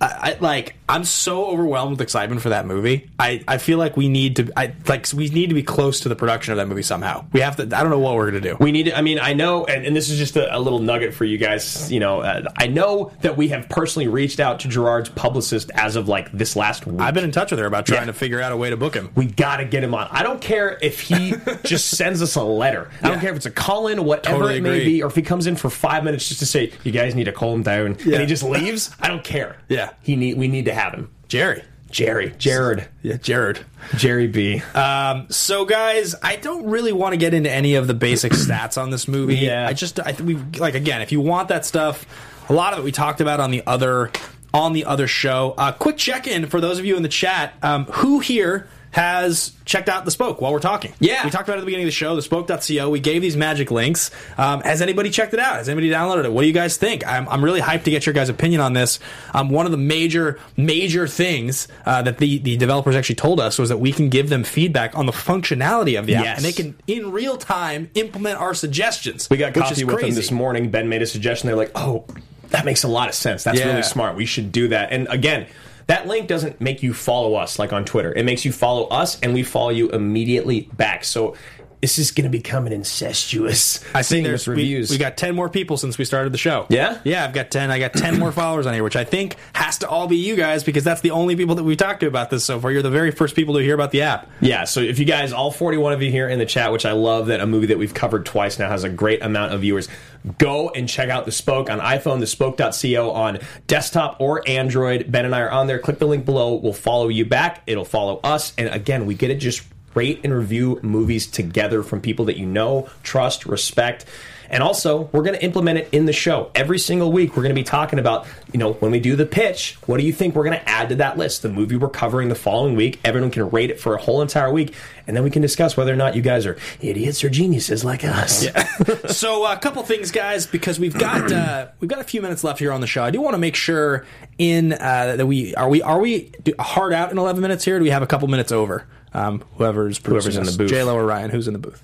I, I like I'm so overwhelmed with excitement for that movie. I, I feel like we need to I like we need to be close to the production of that movie somehow. We have to. I don't know what we're gonna do. We need to, I mean, I know, and, and this is just a, a little nugget for you guys. You know, uh, I know that we have personally reached out to Gerard's publicist as of like this last week. I've been in touch with her about trying Yeah. to figure out a way to book him. we gotta get him on. I don't care if he just sends us a letter. I don't care if it's a call in, whatever Totally it may agree. be, or if he comes in for five minutes just to say, "You guys need to calm down," and he just leaves. I don't care. Yeah. He need. We need to have him. Jerry. Jerry, Jared, Yeah, Jared. Jerry B. Um, so, guys, I don't really want to get into any of the basic stats on this movie. Yeah. I just, I think we like again, if you want that stuff, a lot of it we talked about on the other on the other show. Uh, quick check in for those of you in the chat. Um, who here has checked out the spoke while we're talking? Yeah. we talked about it at the beginning of the show. The spoke.co. We gave these magic links. Um, has anybody checked it out? Has anybody downloaded it? What do you guys think? I'm, I'm really hyped to get your guys' opinion on this. Um, one of the major major things uh, that the the developers actually told us was that we can give them feedback on the functionality of the app, Yes. and they can in real time implement our suggestions. We got which coffee is with them this morning. Ben made a suggestion. They're like, "Oh, that makes a lot of sense. That's Yeah. really smart. We should do that." And again, that link doesn't make you follow us like on Twitter. It makes you follow us, and we follow you immediately back. So this is going to become an incestuous. I see thing there's reviews. We, we got ten more people since we started the show. Yeah? yeah. I've got ten. I got ten more followers on here, which I think has to all be you guys because that's the only people that we've talked to about this so far. You're the very first people to hear about the app. Yeah, so if you guys, all 41 of you here in the chat, which I love that a movie that we've covered twice now has a great amount of viewers, go and check out The Spoke on iPhone, thespoke.co on desktop or Android. Ben and I are on there. Click the link below. We'll follow you back. It'll follow us. And again, we get to just rate and review movies together from people that you know, trust, respect. And also, we're going to implement it in the show. Every single week, we're going to be talking about, you know, when we do the pitch, what do you think we're going to add to that list? The movie we're covering the following week. Everyone can rate it for a whole entire week. And then we can discuss whether or not you guys are idiots or geniuses like us. so uh, a couple things, guys, because we've got uh, we've got a few minutes left here on the show. I do want to make sure in uh, that we are we are we hard out in 11 minutes here. Or do we have a couple minutes over? Um, whoever's Whoever's in the booth. J Lo or Ryan, who's in the booth?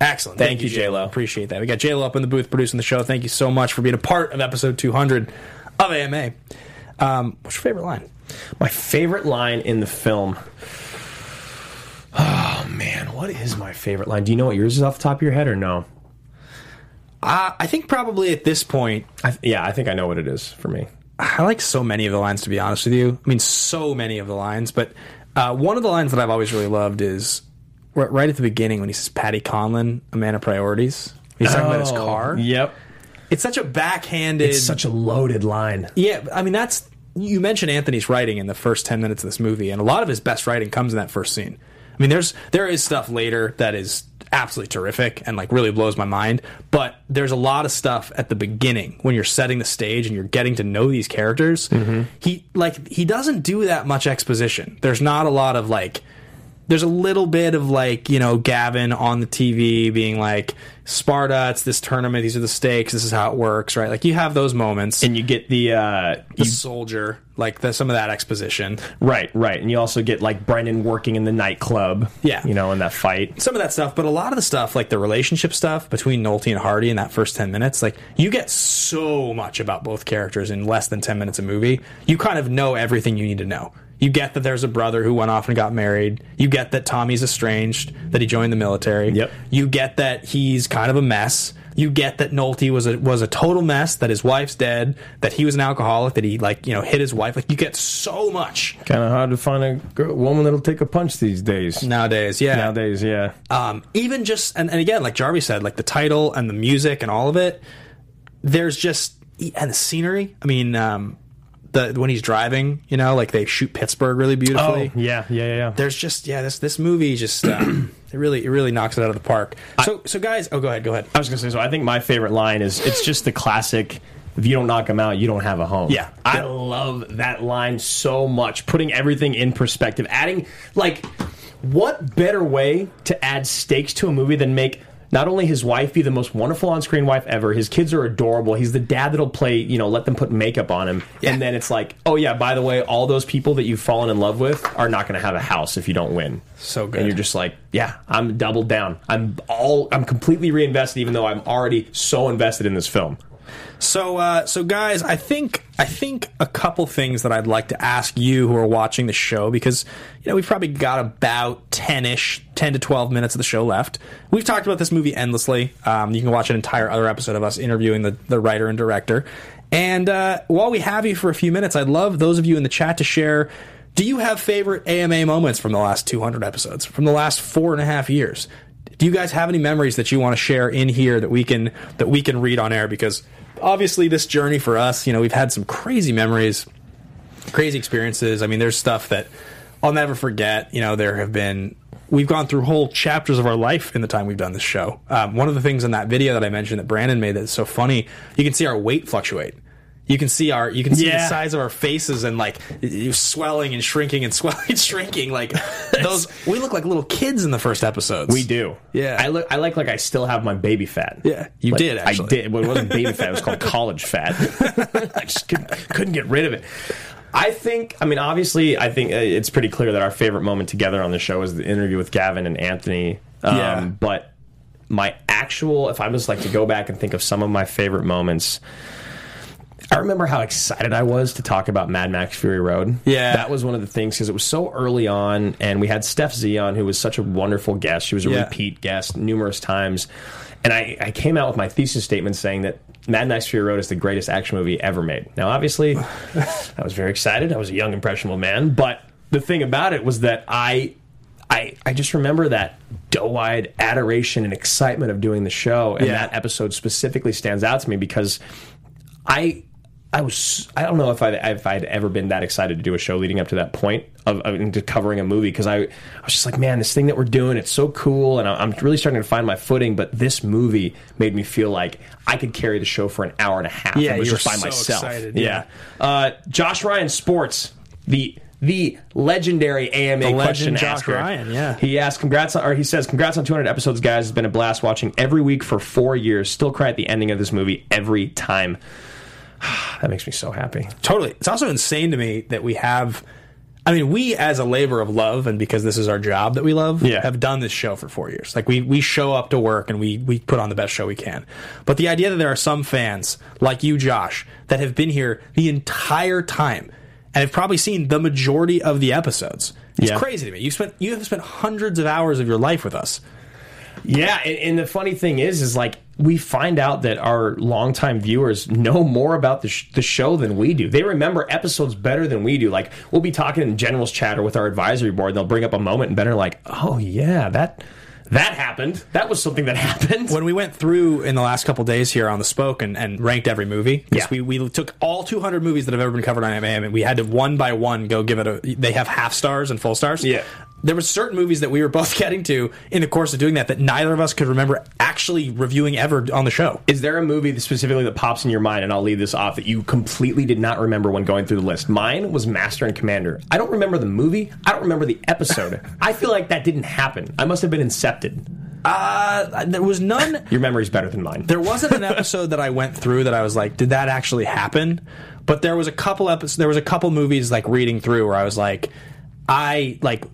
Excellent. Thank you, J-Lo. Appreciate that. We got J Lo up in the booth producing the show. Thank you so much for being a part of episode 200 of AMA. Um, what's your favorite line? My favorite line in the film. Oh, man. What is my favorite line? Do you know what yours is off the top of your head or no? Uh, I think probably at this point, I, yeah, I think I know what it is for me. I like so many of the lines, to be honest with you. I mean, so many of the lines. But uh, one of the lines that I've always really loved is right at the beginning when he says, Paddy Conlon, a man of priorities. He's talking about his car. Yep. It's such a backhanded. It's such a loaded line. Yeah, I mean that's you mentioned Anthony's writing in the first ten minutes of this movie, and a lot of his best writing comes in that first scene. I mean, there's there is stuff later that is absolutely terrific and like really blows my mind, but there's a lot of stuff at the beginning when you're setting the stage and you're getting to know these characters. Mm-hmm. He like he doesn't do that much exposition. There's not a lot of like there's a little bit of like you know Gavin on the TV being like Sparta, it's this tournament, these are the stakes, this is how it works, right? Like you have those moments. And you get the uh, the you, soldier, like the, some of that exposition, right, right, and you also get like Brendan working in the nightclub. Yeah. you know, in that fight. some of that stuff, but a lot of the stuff, like the relationship stuff between Nolte and Hardy in that first ten minutes, like you get so much about both characters in less than ten minutes of movie. You kind of know everything you need to know. You get that there's a brother who went off and got married. You get that Tommy's estranged, that he joined the military. Yep. You get that he's kind of a mess. You get that Nolte was a was a total mess. That his wife's dead. That he was an alcoholic. That he like you know hit his wife. Like you get so much Kind of hard to find a girl, woman that'll take a punch these days. nowadays. Yeah. Nowadays, yeah. um, even just and, and again like jarvis said like the title and the music and all of it there's just and the scenery i mean um, the when he's driving you know like they shoot pittsburgh really beautifully Oh, yeah, yeah, yeah, yeah. there's just yeah this this movie just um, it really it really knocks it out of the park so so guys oh go ahead go ahead I was gonna say, so I think my favorite line is it's just the classic. If you don't knock them out, you don't have a home. Yeah. I love that line so much. Putting everything in perspective, adding like, what better way to add stakes to a movie than make not only his wife be the most wonderful on-screen wife ever, his kids are adorable. He's the dad that'll play, you know, let them put makeup on him, Yeah. and then it's like, oh yeah, by the way, all those people that you've fallen in love with are not going to have a house if you don't win. So good. And you're just like, yeah, I'm doubled down. I'm all, I'm completely reinvested, even though I'm already so invested in this film. So, uh, so guys, I think I think a couple things that I'd like to ask you who are watching the show because you know we've probably got about ten ish, ten to twelve minutes of the show left. We've talked about this movie endlessly. Um, you can watch an entire other episode of us interviewing the the writer and director. And uh, while we have you for a few minutes, I'd love those of you in the chat to share. Do you have favorite AMA moments from the last 200 episodes, from the last four and a half years? Do you guys have any memories that you want to share in here that we can that we can read on air? Because obviously, this journey for us, you know, we've had some crazy memories, crazy experiences. I mean, there's stuff that I'll never forget. You know, there have been we've gone through whole chapters of our life in the time we've done this show. Um, one of the things in that video that I mentioned that Brandon made that's so funny, you can see our weight fluctuate. You can see our you can see the size of our faces and like swelling and shrinking and swelling and shrinking like those we look like little kids in the first episodes. We do. Yeah. I look. I like like I still have my baby fat. Yeah, you Like, did, actually. I did. Well, it wasn't baby fat. It was called college fat. I just couldn't, couldn't get rid of it. I think. I mean, obviously, I think uh, it's pretty clear that our favorite moment together on the show is the interview with Gavin and Anthony. Um, Yeah. But my actual, if I was like to go back and think of some of my favorite moments. I remember how excited I was to talk about Mad Max Fury Road. Yeah. That was one of the things because it was so early on, and we had Steph Z on, who was such a wonderful guest. She was a Yeah. repeat guest numerous times. And I, I came out with my thesis statement saying that Mad Max Fury Road is the greatest action movie ever made. Now, obviously, I was very excited. I was a young, impressionable man. But the thing about it was that I I, I just remember that doe-eyed adoration and excitement of doing the show, and Yeah. that episode specifically stands out to me because I I was I don't know if I if I'd ever been that excited to do a show leading up to that point of, of into covering a movie because I, I was just like man this thing that we're doing it's so cool and I- I'm really starting to find my footing but this movie made me feel like I could carry the show for an hour and a half Yeah, and was just by so myself excited, yeah, Uh, Josh Ryan Sports the the legendary AMA The question Josh asker. Ryan, yeah. He asks, "Congrats!" On, or he says, "Congrats on 200 episodes, guys. It's been a blast watching every week for four years. Still cry at the ending of this movie every time. that makes me so happy. Totally. It's also insane to me that we have. I mean, we as a labor of love, and because this is our job that we love, Yeah. have done this show for four years. Like we we show up to work and we we put on the best show we can. But the idea that there are some fans like you, Josh, that have been here the entire time and have probably seen the majority of the episodes. It's Yeah. crazy to me. You spent you have spent hundreds of hours of your life with us. Yeah, and, and the funny thing is, is like we find out that our longtime viewers know more about the, sh- the show than we do. They remember episodes better than we do. Like we'll be talking in generals chat or with our advisory board, and they'll bring up a moment, and Ben are like, "Oh yeah, that that happened. That was something that happened." when we went through in the last couple days here on the spoke and, and ranked every movie Yeah. we, we took all 200 movies that have ever been covered on AMA and we had to one by one go give it a they have half stars and full stars Yeah. There were certain movies that we were both getting to in the course of doing that that neither of us could remember actually reviewing ever on the show Is there a movie that specifically that pops in your mind, and I'll leave this off, that you completely did not remember when going through the list? Mine was Master and Commander. I don't remember the movie. I don't remember the episode. I feel like that didn't happen. I must have been incepted. uh, there was none Your memory's better than mine. There wasn't an episode that I went through that I was like, did that actually happen? But there was a couple episodes. There was a couple movies like reading through where I was like, I like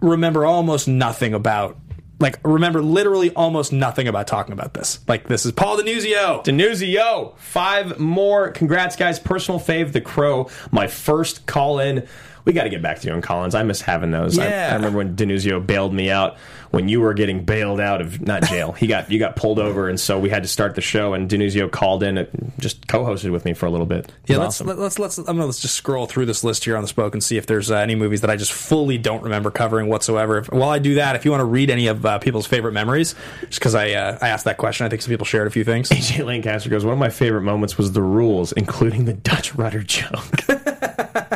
remember almost nothing about. Like remember literally almost nothing about talking about this. Like this is Paul Denuzio. Denuzio, five more. Congrats, guys. Personal fave, The Crow. My first call in. We got to get back to you on Collins. I miss having those. I, Yeah. I remember when Denuzio bailed me out when you were getting bailed out of not jail. he got you got pulled over, and so we had to start the show. And Denuzio called in, and just co-hosted with me for a little bit. Yeah, let's, awesome. let, let's let's I'm gonna let's just scroll through this list here on the spoke and see if there's uh, any movies that I just fully don't remember covering whatsoever. If, while I do that, if you want to read any of uh, people's favorite memories, just because I uh, I asked that question, I think some people shared a few things. AJ Lancaster goes, one of my favorite moments was the rules, including the Dutch rudder joke.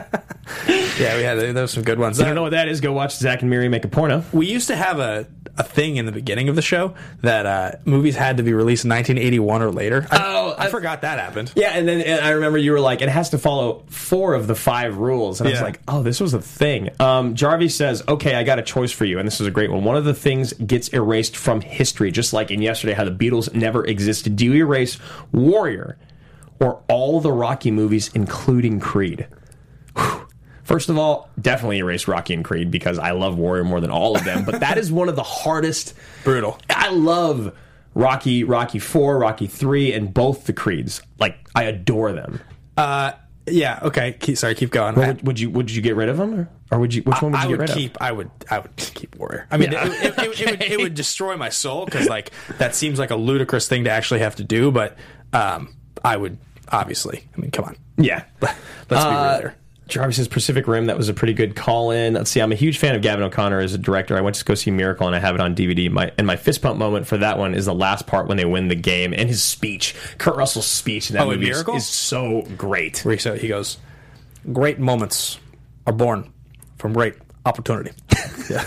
yeah, we had those was some good ones. I don't know what that is. Go watch Zack and Miri make a porno. We used to have a, a thing in the beginning of the show that uh, movies had to be released in 1981 or later. I, Oh, I, I- forgot that happened. Yeah, and then and I remember you were like, it has to follow four of the five rules. And I was Yeah. like, oh, this was a thing. Um, Jarvie says, okay, I got a choice for you. And this is a great one. One of the things gets erased from history, just like in yesterday, how the Beatles never existed. Do you erase Warrior or all the Rocky movies, including Creed? Whew. First of all, definitely erase Rocky and Creed because I love Warrior more than all of them. But that is one of the hardest Brutal. I love Rocky, Rocky Four, Rocky Three, and both the Creeds. Like I adore them. Uh, yeah. Okay. Keep, sorry. Keep going. Would, would you would you get rid of them, or, or would you? Which one would you I get would rid keep. of? I would. I would keep Warrior. I mean, Yeah. it, it, it, it would, it would destroy my soul because like that seems like a ludicrous thing to actually have to do. But um, I would obviously. I mean, come on. Yeah. Let's be Uh, real there. Jarvis says Pacific Rim. That was a pretty good call in. Let's see. I'm a huge fan of Gavin O'Connor as a director. I went to go see Miracle and I have it on DVD. My and my fist pump moment for that one is the last part when they win the game and his speech. Kurt Russell's speech in that Oh, movie is, Miracle? is so great. Where he, so he goes, "Great moments are born from great opportunity," yeah.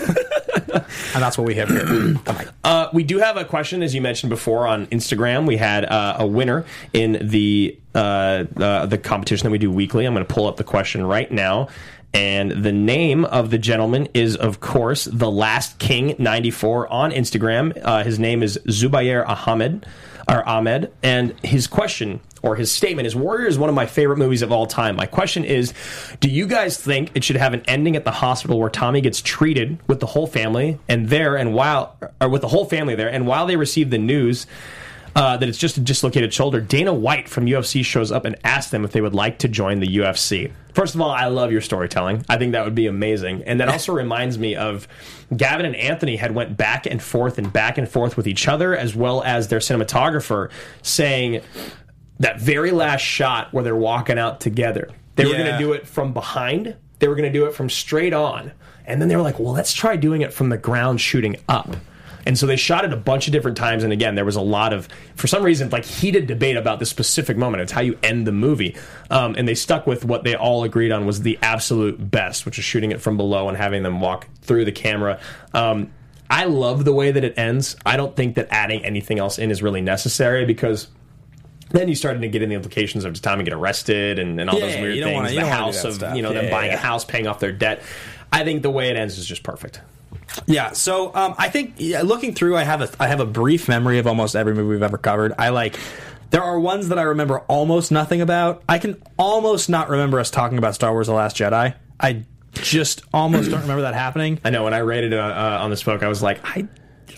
And that's what we have here. Uh, we do have a question, as you mentioned before, on Instagram. We had uh, a winner in the uh, uh, the competition that we do weekly. I'm going to pull up the question right now. And the name of the gentleman is, of course, the Last King 94 on Instagram. Uh, his name is Zubair Ahmed, or Ahmed, and his question or his statement is Warrior is one of my favorite movies of all time. My question is Do you guys think it should have an ending at the hospital where Tommy gets treated with the whole family and there and while, or with the whole family there, and while they receive the news, uh, that it's just a dislocated shoulder. Dana White from UFC shows up and asks them if they would like to join the UFC. First of all, I love your storytelling. I think that would be amazing, and that also reminds me of Gavin and Anthony had went back and forth and back and forth with each other, as well as their cinematographer, saying that very last shot where they're walking out together. They were going to do it from behind. They were going to do it from straight on, and then they were like, "Well, let's try doing it from the ground, shooting up." And so they shot it a bunch of different times. And again, there was a lot of, for some reason, like heated debate about this specific moment. It's how you end the movie. Um, and they stuck with what they all agreed on was the absolute best, which is shooting it from below and having them walk through the camera. Um, I love the way that it ends. I don't think that adding anything else in is really necessary because then you started to get in the implications of does Tommy get arrested and, and all Yeah, those weird things. wanna- the house of stuff. you know Yeah, them yeah, buying a house, paying off their debt. I think the way it ends is just perfect. Yeah, so um, I think yeah, looking through, I have a I have a brief memory of almost every movie we've ever covered. I like there are ones that I remember almost nothing about. I can almost not remember us talking about Star Wars: The Last Jedi. I just almost don't remember that happening. I know when I rated it uh, uh, on the spoke, I was like, I,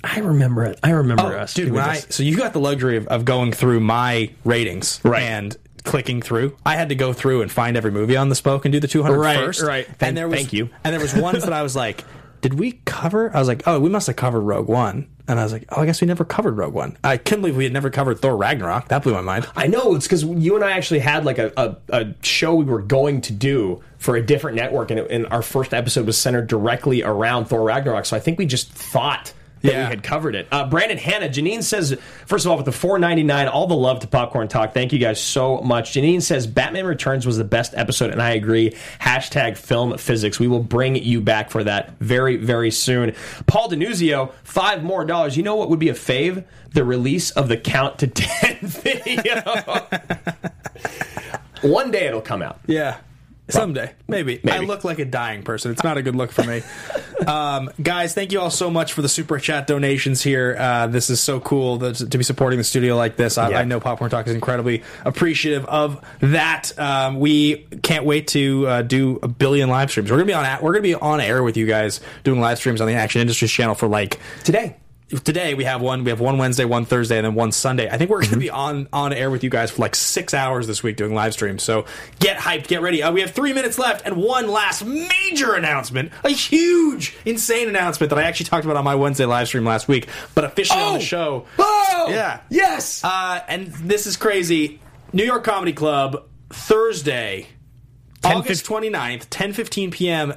I remember it. I remember us, Oh, dude. When I so you got the luxury of, of going through my ratings, Right. and clicking through. I had to go through and find every movie on the spoke and do the 200 Right, first. right. Thank- and there was, thank you. And there was ones that I was like, did we cover? I was like, oh, we must have covered Rogue One. And I was like, oh, I guess we never covered Rogue One. I couldn't believe we had never covered Thor Ragnarok. That blew my mind. I know it's because you and I actually had like a, a, a show we were going to do for a different network, and, it, and our first episode was centered directly around Thor Ragnarok. So I think we just thought that Yeah. we had covered it. Uh, Brandon Hanna, Janine says, first of all, with the four ninety nine, all the love to Popcorn Talk. Thank you guys so much. Janine says Batman Returns was the best episode, and I agree. Hashtag film physics. We will bring you back for that very very soon. Paul Denuzio, five more dollars. You know what would be a fave? The release of the Count to Ten video. One day it'll come out. Yeah. Someday, maybe. I look like a dying person. It's not a good look for me. um, guys, thank you all so much for the super chat donations here. Uh, this is so cool that, to be supporting the studio like this. I, Yeah. I know Popcorn Talk is incredibly appreciative of that. Um, we can't wait to uh, do a billion live streams. We're gonna be on. We're gonna be on air with you guys doing live streams on the Action Industries channel for like Today. Today we have one we have one wednesday one thursday and then one sunday. I think we're going Mm-hmm. to be on on air with you guys for like six hours this week doing live streams. So get hyped get ready. Uh, we have three minutes left and one last major announcement. A huge insane announcement that i actually talked about on my wednesday live stream last week but officially on the show. Oh! Yeah. Yes! uh, and this is crazy. New york comedy club thursday august 29th 10.15 p.m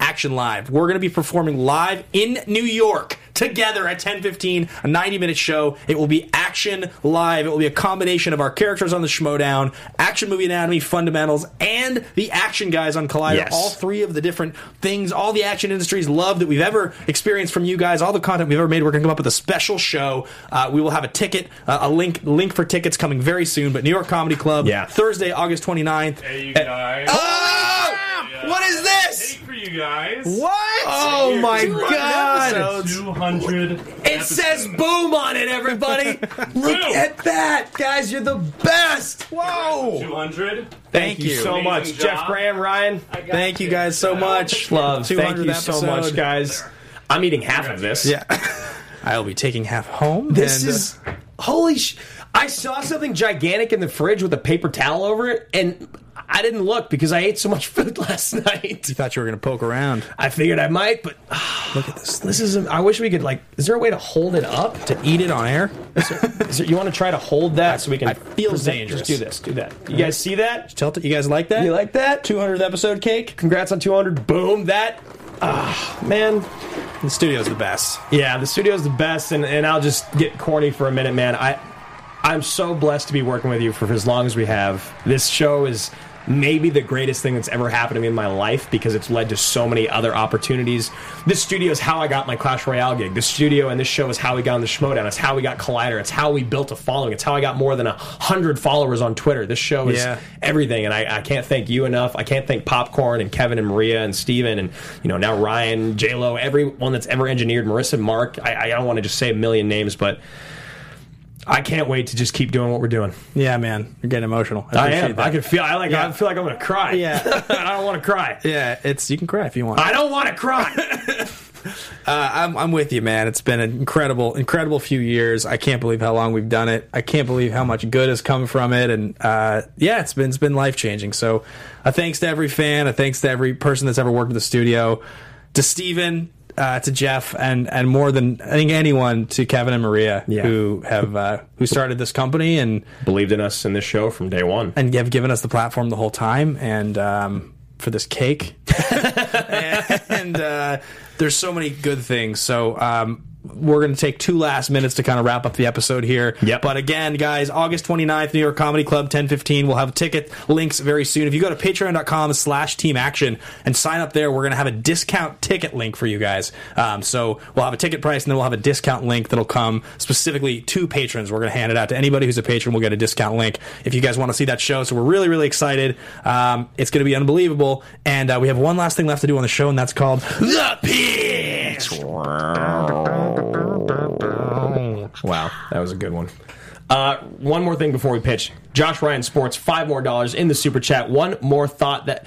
action live. We're going to be performing live in new york together at 10.15 a 90 minute show it will be action live it will be a combination of our characters on the schmoedown action movie anatomy fundamentals and the action guys on collider Yes. all three of the different things all the action industries love that we've ever experienced from you guys all the content we've ever made we're going to come up with a special show uh, we will have a ticket uh, a link link for tickets coming very soon but new york comedy club Yeah. thursday august 29th Hey, you guys. oh! What is this? Hey for you guys. what Oh my god! 200. It says boom on it, everybody! Look Boom. at that! Guys, you're the best! Whoa! 200. Thank you you. so much, Amazing Jeff. Graham, Ryan. Thank you guys so much. Love. Thank 200th you so much, guys. I'm eating half of this. Yeah. I'll be taking half home. This and, uh, is holy. Sh- I saw something gigantic in the fridge with a paper towel over it, and I didn't look because I ate so much food last night. you thought you were going to poke around. I figured I might, but Look at this. this is. I wish we could like. Is there a way to hold it up? To eat it on air? Is there, you want to try to hold that so we can? I feel present- dangerous. Just do this. Do that. You guys see that? Tell you guys like that? You like that? 200th episode cake? Congrats on 200. Boom. That. Ah, man. The studio's the best. Yeah, the studio's the best, and, and I'll just get corny for a minute, man. I I'm so blessed to be working with you for as long as we have. This show is maybe the greatest thing that's ever happened to me in my life because it's led to so many other opportunities. This studio is how I got my Clash Royale gig. This studio and this show is how we got on the Schmoedown. It's how we got Collider. It's how we built a following. It's how I got more than a hundred followers on Twitter. This show is Yeah. everything, and I, I can't thank you enough. I can't thank Popcorn and Kevin and Maria and Steven and you know now Ryan, J Lo, everyone that's ever engineered, Marissa, Mark. I, I don't want to just say a million names, but I can't wait to just keep doing what we're doing. Yeah, man. You're getting emotional. I appreciate am. that. I can feel. I like. I feel like I'm going to cry. Yeah. I don't want to cry. Yeah, it's you can cry if you want. I don't want to cry. Uh, I'm, I'm with you, man. It's been an incredible, incredible few years. I can't believe how long we've done it. I can't believe how much good has come from it, and uh, yeah, it's been it's been life changing. So, a thanks to every fan, a thanks to every person that's ever worked in the studio, to Steven, uh, to Jeff, and and more than I think anyone to Kevin and Maria Yeah. who have uh, who started this company and Believed in us in this show from day one. and have given us the platform the whole time and um, for this cake. and uh, there's so many good things. So um, we're going to take two last minutes to kind of wrap up the episode here. Yep. But again, guys, August 29th, New York Comedy Club, 1015. We'll have ticket links very soon. If you go to patreon.com slash team action and sign up there, we're going to have a discount ticket link for you guys. Um, so we'll have a ticket price and then we'll have a discount link that'll come specifically to patrons. We're going to hand it out to anybody who's a patron. We'll get a discount link if you guys want to see that show. So we're really, really excited. Um, it's going to be unbelievable. And uh, we have one last thing left to do on the show, and that's called The Wow, that was a good one. Uh, one more thing before we pitch. Josh Ryan Sports, five more dollars in the super chat. One more thought that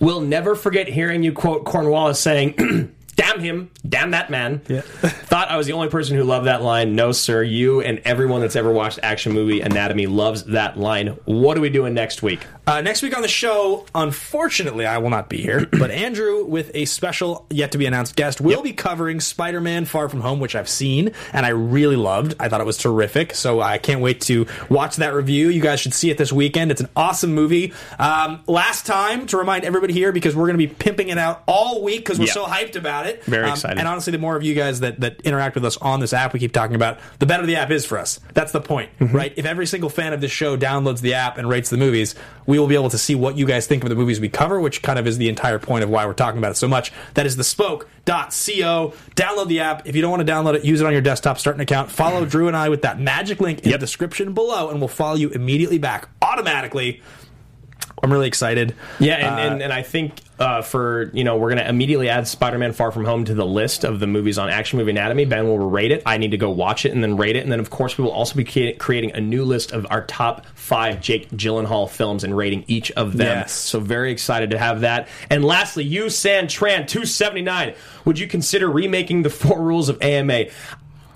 we'll never forget hearing you quote Cornwallis saying, "Damn him, damn that man." Yeah. Thought I was the only person who loved that line. No, sir. You and everyone that's ever watched action movie Anatomy loves that line. What are we doing next week? Uh, next week on the show, unfortunately, I will not be here, but Andrew, with a special yet to be announced guest, will be covering Spider Man Far From Home, which I've seen and I really loved. I thought it was terrific, so I can't wait to watch that review. You guys should see it this weekend. It's an awesome movie. Um, last time, to remind everybody here, because we're going to be pimping it out all week because we're Yeah. so hyped about it. Very Um, excited. And honestly, the more of you guys that, that interact with us on this app we keep talking about, the better the app is for us. That's the point, Mm-hmm. right? If every single fan of this show downloads the app and rates the movies, we will be able to see what you guys think of the movies we cover, which kind of is the entire point of why we're talking about it so much. That is the spoke.co. Download the app. If you don't want to download it, use it on your desktop, start an account. Follow Drew and I with that magic link in Yep. the description below, and we'll follow you immediately back automatically. I'm really excited. Yeah, and, and, and I think uh, for you know we're gonna immediately add Spider-Man: Far From Home to the list of the movies on Action Movie Anatomy. Ben will rate it. I need to go watch it and then rate it, and then of course we will also be creating a new list of our top five Jake Gyllenhaal films and rating each of them. Yes. So very excited to have that. And lastly, you San Tran two seventy nine. Would you consider remaking the four rules of AMA?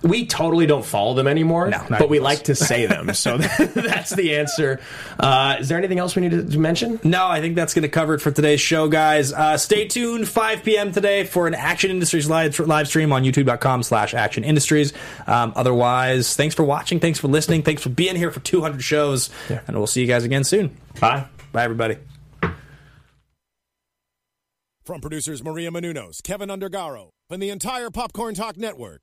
We totally don't follow them anymore, No, but we like to say them. So that's the answer. Uh, is there anything else we need to, to mention? No, I think that's going to cover it for today's show, guys. Uh, stay tuned, 5 p.m. today for an Action Industries live, live stream on youtube.com slash Action Industries. Um, otherwise, thanks for watching. Thanks for listening. Thanks for being here for 200 shows. And we'll see you guys again soon. Bye. Bye, everybody. From producers Maria Menounos, Keven Undergaro, and the entire Popcorn Talk Network,